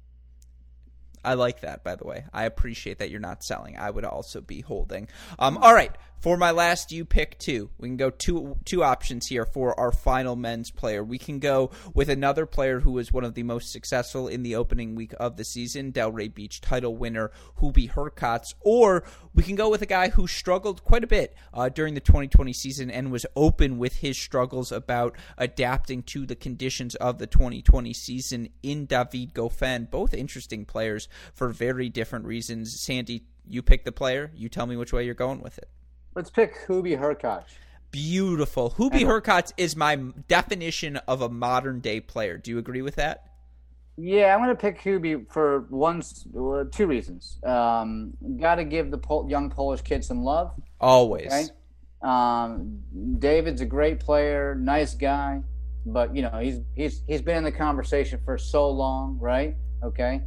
I like that, by the way. I appreciate that you're not selling. I would also be holding. Um, all right. For my last, you pick two. We can go two two options here for our final men's player. We can go with another player who was one of the most successful in the opening week of the season, Delray Beach title winner Hubie Hurkacz, or we can go with a guy who struggled quite a bit uh, during the 2020 season and was open with his struggles about adapting to the conditions of the 2020 season in David Goffin. Both interesting players for very different reasons. Sandy, you pick the player. You tell me which way you're going with it. Let's pick Hubie Hurkacz. Beautiful. Hubie Hurkacz is my definition of a modern day player. Do you agree with that? Yeah, I'm going to pick Hubie for one, two reasons. Um, Got to give the Pol- young Polish kid some love. Always. Okay? Um, David's a great player, nice guy, but you know he's he's he's been in the conversation for so long, right? Okay,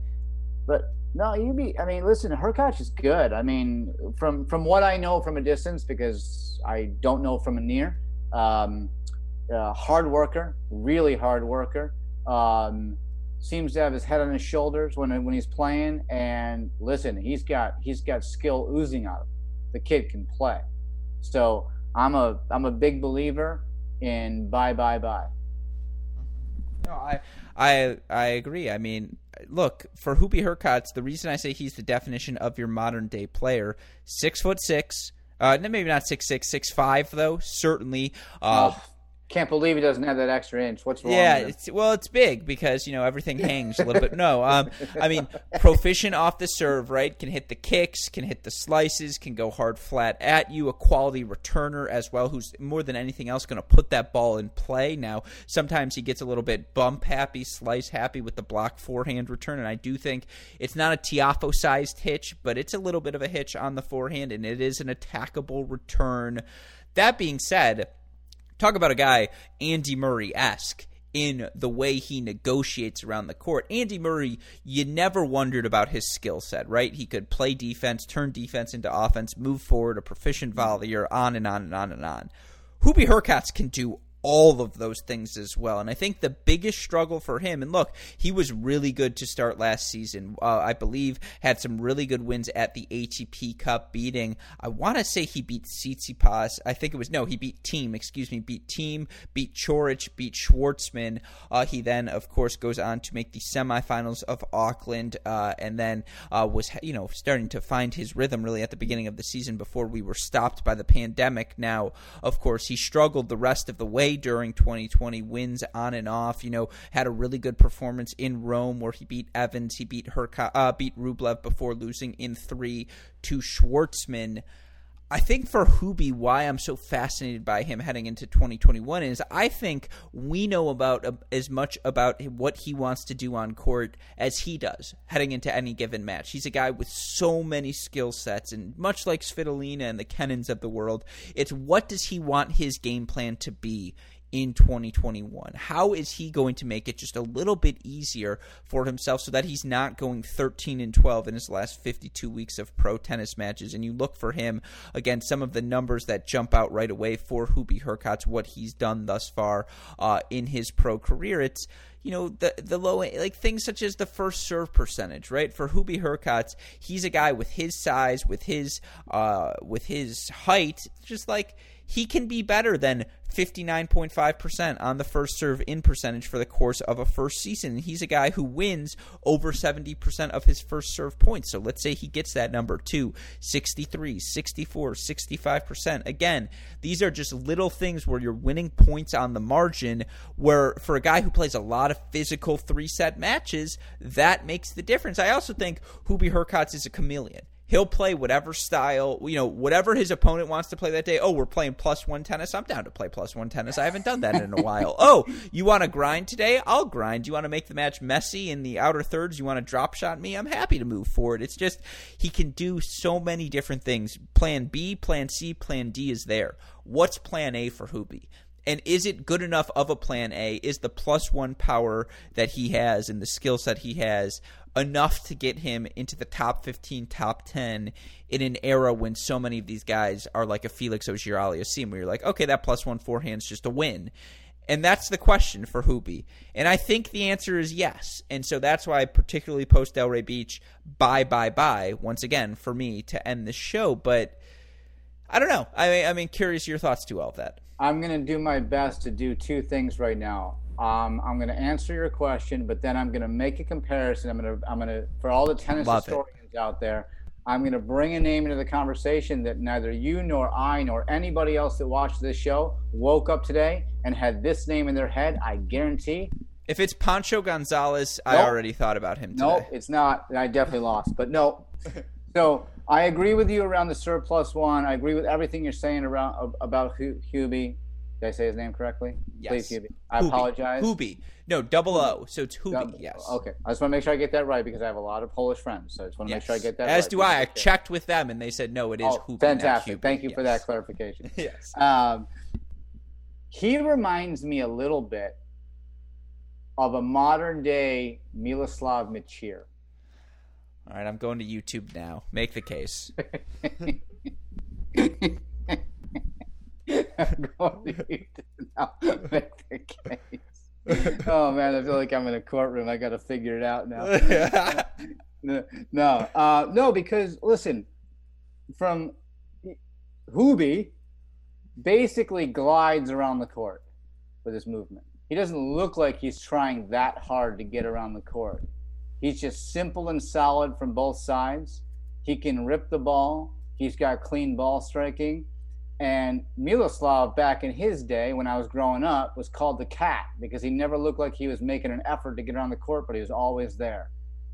but no, you be. I mean, listen, Hurkacz is good. I mean, from from what I know from a distance, because I don't know from a near. Um, uh, hard worker, really hard worker. Um, seems to have his head on his shoulders when when he's playing. And listen, he's got he's got skill oozing out of him. The kid can play. So I'm a I'm a big believer in bye bye bye. No, I I I agree. I mean, look for Hubie Hurkacz. The reason I say he's the definition of your modern day player: six foot six. Uh, maybe not six six six five though. Certainly, uh, oh, can't believe he doesn't have that extra inch. What's wrong? Yeah, it's, well, it's big because you know everything hangs a little bit. No, um, I mean proficient off the serve, right? Can hit the kicks, can hit the slices, can go hard flat at you. A quality returner as well, who's more than anything else going to put that ball in play. Now, sometimes he gets a little bit bump happy, slice happy with the block forehand return, and I do think it's not a Tiafoe sized hitch, but it's a little bit of a hitch on the forehand, and it is an attackable return. That being said talk about a guy Andy Murray esque in the way he negotiates around the court. Andy Murray, you never wondered about his skill set, right? He could play defense, turn defense into offense, move forward, a proficient volleyer, on and on and on and on. Hubie Hurkacz can do all of those things as well. And I think the biggest struggle for him, and look, he was really good to start last season. Uh, I believe had some really good wins at the ATP Cup, beating. I want to say he beat Tsitsipas. I think it was no, he beat Thiem, Excuse me, beat Thiem, beat Coric, beat Schwartzman. Uh, he then, of course, goes on to make the semifinals of Auckland, uh, and then uh, was you know starting to find his rhythm really at the beginning of the season before we were stopped by the pandemic. Now, of course, he struggled the rest of the way during 2020, wins on and off. You know, had a really good performance in Rome where he beat Evans, he beat Herka, uh, beat Rublev before losing in three to Schwartzman. I think for Hubie, why I'm so fascinated by him heading into 2021 is I think we know about uh, as much about what he wants to do on court as he does heading into any given match. He's a guy with so many skill sets, and much like Svitolina and the Kenins of the world, it's what does he want his game plan to be in 2021? How is he going to make it just a little bit easier for himself so that he's not going 13 and 12 in his last 52 weeks of pro tennis matches? And you look for him again, some of the numbers that jump out right away for Hubie Hurkacz, what he's done thus far uh, in his pro career. It's you know the the low like things such as the first serve percentage, right? For Hubie Hurkacz, he's a guy with his size, with his uh, with his height, just like he can be better than 59.5% on the first serve in percentage for the course of a first season. He's a guy who wins over 70% of his first serve points. So let's say he gets that number to 63, 64, 65%. Again, these are just little things where you're winning points on the margin, where for a guy who plays a lot of physical three set matches, that makes the difference. I also think Hubie Hurkacz is a chameleon. He'll play whatever style, you know, whatever his opponent wants to play that day. Oh, we're playing plus one tennis. I'm down to play plus one tennis. I haven't done that in a while. Oh, you want to grind today? I'll grind. You want to make the match messy in the outer thirds? You want to drop shot me? I'm happy to move forward. It's just he can do so many different things. Plan B, plan C, plan D is there. What's plan A for Hubie? And is it good enough of a plan A? Is the plus one power that he has and the skill set he has enough to get him into the top 15, top 10 in an era when so many of these guys are like a Felix Auger-Aliassime, where you're like, okay, that plus one forehand's just a win. And that's the question for Hubie. And I think the answer is yes. And so that's why I particularly post Delray Beach, bye, bye, bye, once again, for me to end the show. But I don't know. I, mean, I mean, curious your thoughts to all of that. I'm going to do my best to do two things right now. Um, I'm going to answer your question, but then I'm going to make a comparison. I'm going to, I'm going to, for all the tennis Love historians it. out there, I'm going to bring a name into the conversation that neither you nor I nor anybody else that watched this show woke up today and had this name in their head. I guarantee. If it's Pancho Gonzalez, nope. I already thought about him. No, nope, it's not. I definitely lost, but no. so I agree with you around the serve plus one. I agree with everything you're saying around about Hubie. Did I say his name correctly? Yes. Please, Hubie. I Hubie. apologize. Hubie. No, double O. So it's Hubie. Double, yes. Okay. I just want to make sure I get that right because I have a lot of Polish friends. So I just want to yes. make sure I get that As right. do I. I checked with them and they said, no, it is oh, Hubie. Fantastic. Thank you yes. for that clarification. yes. Um, he reminds me a little bit of a modern day Miloslav Mecir. All right, I'm going to YouTube now. Make the case. oh man, I feel like I'm in a courtroom. I got to figure it out now. no, no, uh, no, because listen, from Hubie basically glides around the court with his movement. He doesn't look like he's trying that hard to get around the court. He's just simple and solid from both sides. He can rip the ball. He's got clean ball striking. And Miloslav, back in his day when I was growing up, was called the cat because he never looked like he was making an effort to get around the court, but he was always there.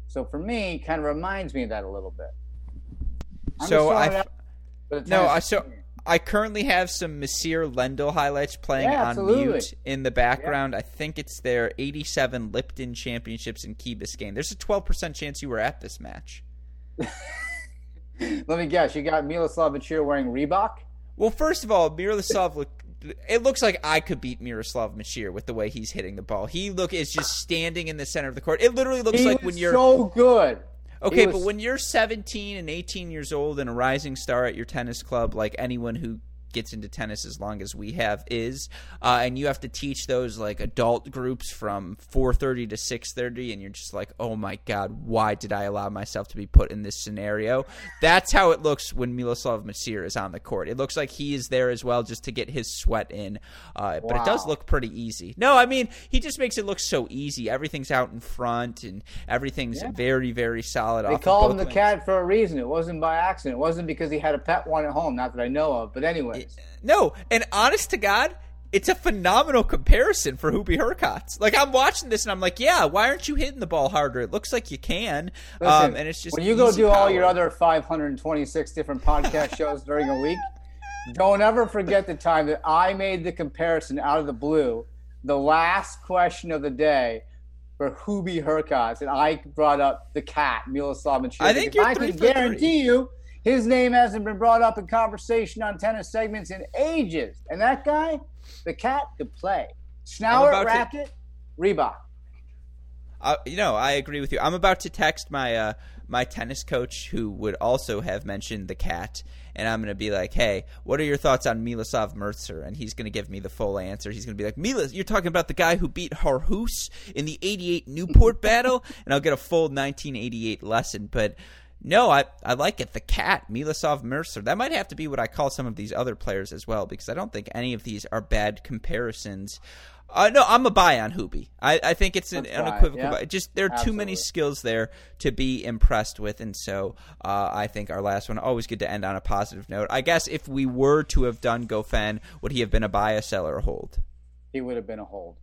So for me, kind of reminds me of that a little bit. I'm so I, no, I so I currently have some Mecir Lendl highlights playing yeah, on mute in the background. Yeah. I think it's their 87 Lipton Championships in Key Biscayne. There's a 12% chance you were at this match. Let me guess. You got Miroslav Mecir wearing Reebok? Well, first of all, Miroslav look. It looks like I could beat Miroslav Mecir with the way he's hitting the ball. He look is just standing in the center of the court. It literally looks he like when you're so good. Okay, was... but when you're 17 and 18 years old and a rising star at your tennis club, like anyone who gets into tennis as long as we have is uh, and you have to teach those like adult groups from 4.30 to 6.30 and you're just like oh my god why did i allow myself to be put in this scenario? That's how it looks when miloslav Mecir is on the court. It looks like he is there as well just to get his sweat in uh, but it does look pretty easy. No i mean he just makes it look so easy. Everything's out in front and everything's yeah. very very solid they call him the cat for a reason. It wasn't by accident. It wasn't because he had a pet one at home not that i know of but anyway no, and honest to God, it's a phenomenal comparison for Hubie Hurkacz. Like I'm watching this and I'm like, yeah, why aren't you hitting the ball harder? It looks like you can. Listen, um, and it's just when you go do power. all your other 526 different podcast shows during a week, don't ever forget the time that I made the comparison out of the blue. The last question of the day for Hubie Hurkacz, and I brought up the cat, Miloslav Mecir. I think you're I can guarantee you his name hasn't been brought up in conversation on tennis segments in ages. And that guy, the cat, could play. Schnauer, racket, to, Reebok. Uh, you know, I agree with you. I'm about to text my uh, my tennis coach, who would also have mentioned the cat, and I'm going to be like, "Hey, what are your thoughts on Miloslav Mecir?" And he's going to give me the full answer. He's going to be like, "Milos, you're talking about the guy who beat Harhus in the '88 Newport battle," and I'll get a full 1988 lesson. But no, I, I like it. The cat, Miloslav Mecir. That might have to be what I call some of these other players as well, because I don't think any of these are bad comparisons. Uh, no, I'm a buy on Hubie. I, I think it's an That's unequivocal buy. Just there are Absolutely. too many skills there to be impressed with, and so uh, I think our last one always good to end on a positive note. I guess if we were to have done Goffin, would he have been a buy, a sell, or a hold? He would have been a hold.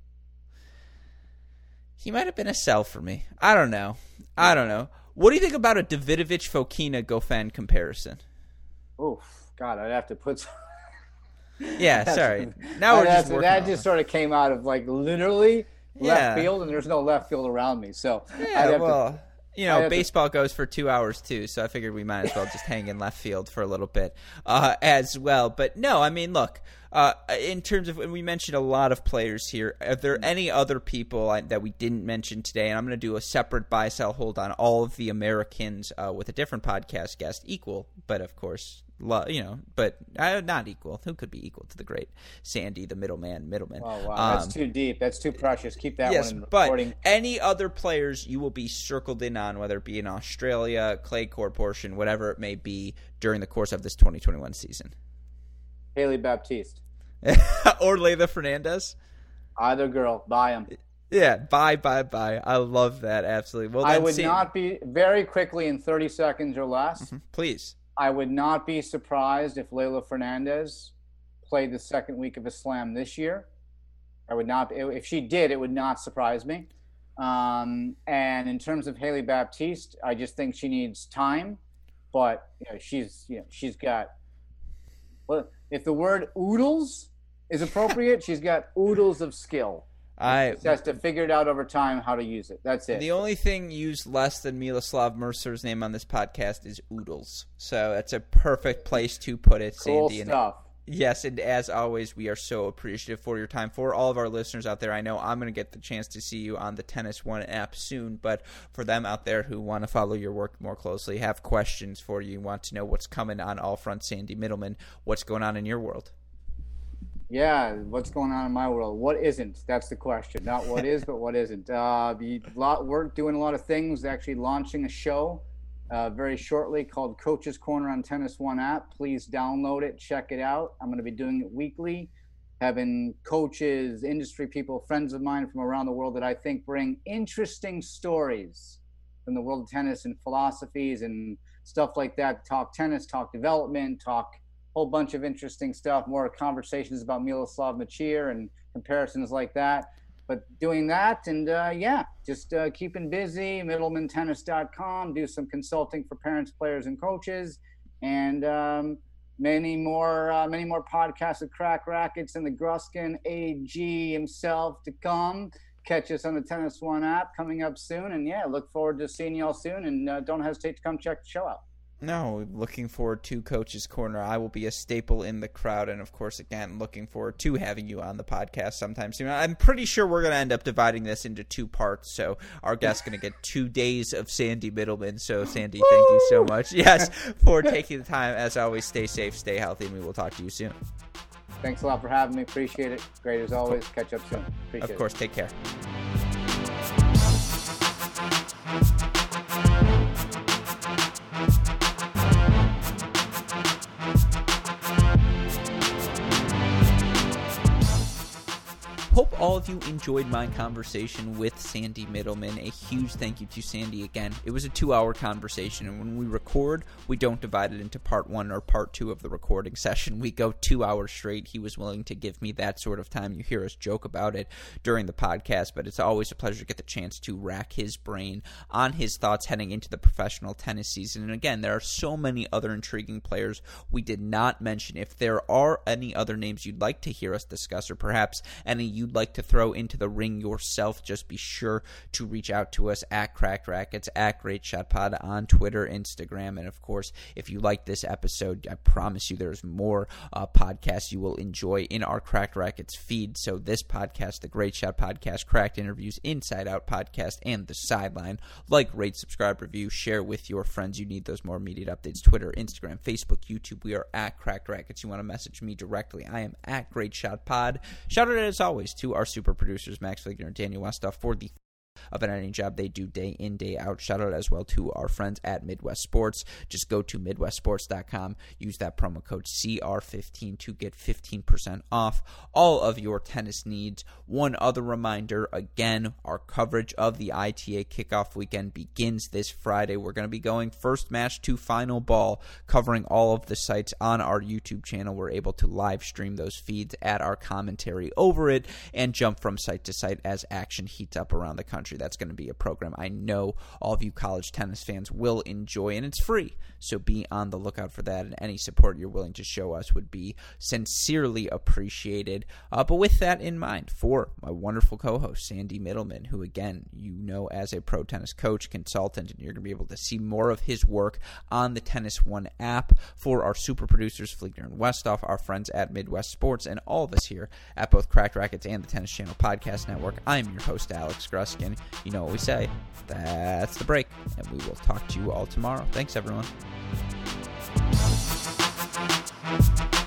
He might have been a sell for me. I don't know. I don't know. What do you think about a Davidovich Fokina Goffin comparison? Oh God, I'd have to put. Some... yeah, sorry. Now we're just to, that just sort of came out of like literally yeah. left field, and there's no left field around me. So yeah, well. To, you know, baseball to... goes for two hours too, so I figured we might as well just hang in left field for a little bit uh, as well. But no, I mean, look, uh, in terms of, and we mentioned a lot of players here. Are there any other people that we didn't mention today? And I'm going to do a separate buy sell hold on all of the Americans uh, with a different podcast guest, equal, but of course, you know, but uh, not equal. Who could be equal to the great Sandy, the middleman, middleman? Oh wow, um, that's too deep. That's too precious. Keep that yes, one in recording. But any other players you will be circled in on, whether it be in Australia, clay court portion, whatever it may be, during the course of this 2021 season. Hailey Baptiste. or Leylah Fernandez. Either girl, buy them. Yeah, buy, buy, buy. I love that absolutely. Well, I would see... not be very quickly in thirty seconds or less. Mm-hmm. Please. I would not be surprised if Leylah Fernandez played the second week of a slam this year. I would not. If she did, it would not surprise me. Um, and in terms of Hailey Baptiste, I just think she needs time. But you know, she's you know, she's got well, if the word oodles is appropriate, she's got oodles of skill. I she has to figure it out over time how to use it. That's it. The only thing used less than Miloslav Mecir's name on this podcast is oodles. So that's a perfect place to put it, cool Sandy. Stuff. Yes, and as always, we are so appreciative for your time. For all of our listeners out there, I know I'm going to get the chance to see you on the Tennis One app soon, but for them out there who want to follow your work more closely, have questions for you, want to know what's coming on All Front Sandy Mittleman, what's going on in your world? Yeah, what's going on in my world? What isn't? That's the question. Not what is, but what isn't. Uh, lot work, doing a lot of things. Actually, launching a show uh, very shortly called Coach's Corner on Tennis One app. Please download it, check it out. I'm going to be doing it weekly. having coaches, industry people, friends of mine from around the world that I think bring interesting stories from the world of tennis and philosophies and stuff like that. Talk tennis, talk development, talk whole bunch of interesting stuff, more conversations about Miloslav Mecir and comparisons like that. But doing that and uh, yeah, just uh, keeping busy, mittlemantennis.com, do some consulting for parents, players, and coaches. And um, many more uh, many more podcasts of crack rackets and the gruskin ag himself to come catch us on the tennis one app coming up soon and yeah look forward to seeing y'all soon and uh, don't hesitate to come check the show out no, looking forward to Coach's Corner. I will be a staple in the crowd, and of course, again, looking forward to having you on the podcast sometime soon. I'm pretty sure we're going to end up dividing this into two parts, so our guest's going to get two days of Sandy Mittleman. So, Sandy, thank you so much, yes, for taking the time. As always, stay safe, stay healthy, and we will talk to you soon. Thanks a lot for having me. Appreciate it. Great as always. Catch up soon. Appreciate of course, it. take care. Hope all of you enjoyed my conversation with Sandy Mittleman. A huge thank you to Sandy again. It was a two hour conversation, and when we record, we don't divide it into part one or part two of the recording session. We go two hours straight. He was willing to give me that sort of time. You hear us joke about it during the podcast, but it's always a pleasure to get the chance to rack his brain on his thoughts heading into the professional tennis season. And again, there are so many other intriguing players we did not mention. If there are any other names you'd like to hear us discuss, or perhaps any you you'd like to throw into the ring yourself, just be sure to reach out to us at Cracked Racquets, at Great Shot Pod on Twitter, Instagram, and of course, if you like this episode, I promise you there's more uh, podcasts you will enjoy in our Cracked Racquets feed. So this podcast, the Great Shot Podcast, Cracked Interviews, Inside Out Podcast, and the Sideline. Like, rate, subscribe, review, share with your friends. You need those more immediate updates. Twitter, Instagram, Facebook, YouTube. We are at Cracked Racquets. You want to message me directly? I am at Great Shot Pod. Shout out as always to our super producers, Max Fligner and Daniel Westoff, uh, for the of an editing job they do day in, day out. Shout out as well to our friends at Midwest Sports. Just go to MidwestSports.com, use that promo code CR15 to get 15% off all of your tennis needs. One other reminder again, our coverage of the ITA kickoff weekend begins this Friday. We're going to be going first match to final ball, covering all of the sites on our YouTube channel. We're able to live stream those feeds, add our commentary over it, and jump from site to site as action heats up around the country country. That's going to be a program I know all of you college tennis fans will enjoy, and it's free. So be on the lookout for that, and any support you're willing to show us would be sincerely appreciated. Uh, but with that in mind, for my wonderful co host, Sandy Mittleman, who again, you know as a pro tennis coach, consultant, and you're going to be able to see more of his work on the Tennis One app. For our super producers, Fligner and Westoff, our friends at Midwest Sports, and all of us here at both Cracked Racquets and the Tennis Channel Podcast Network, I'm your host, Alex Gruskin you know what we say. That's the break. And we will talk to you all tomorrow. Thanks, everyone. Thank you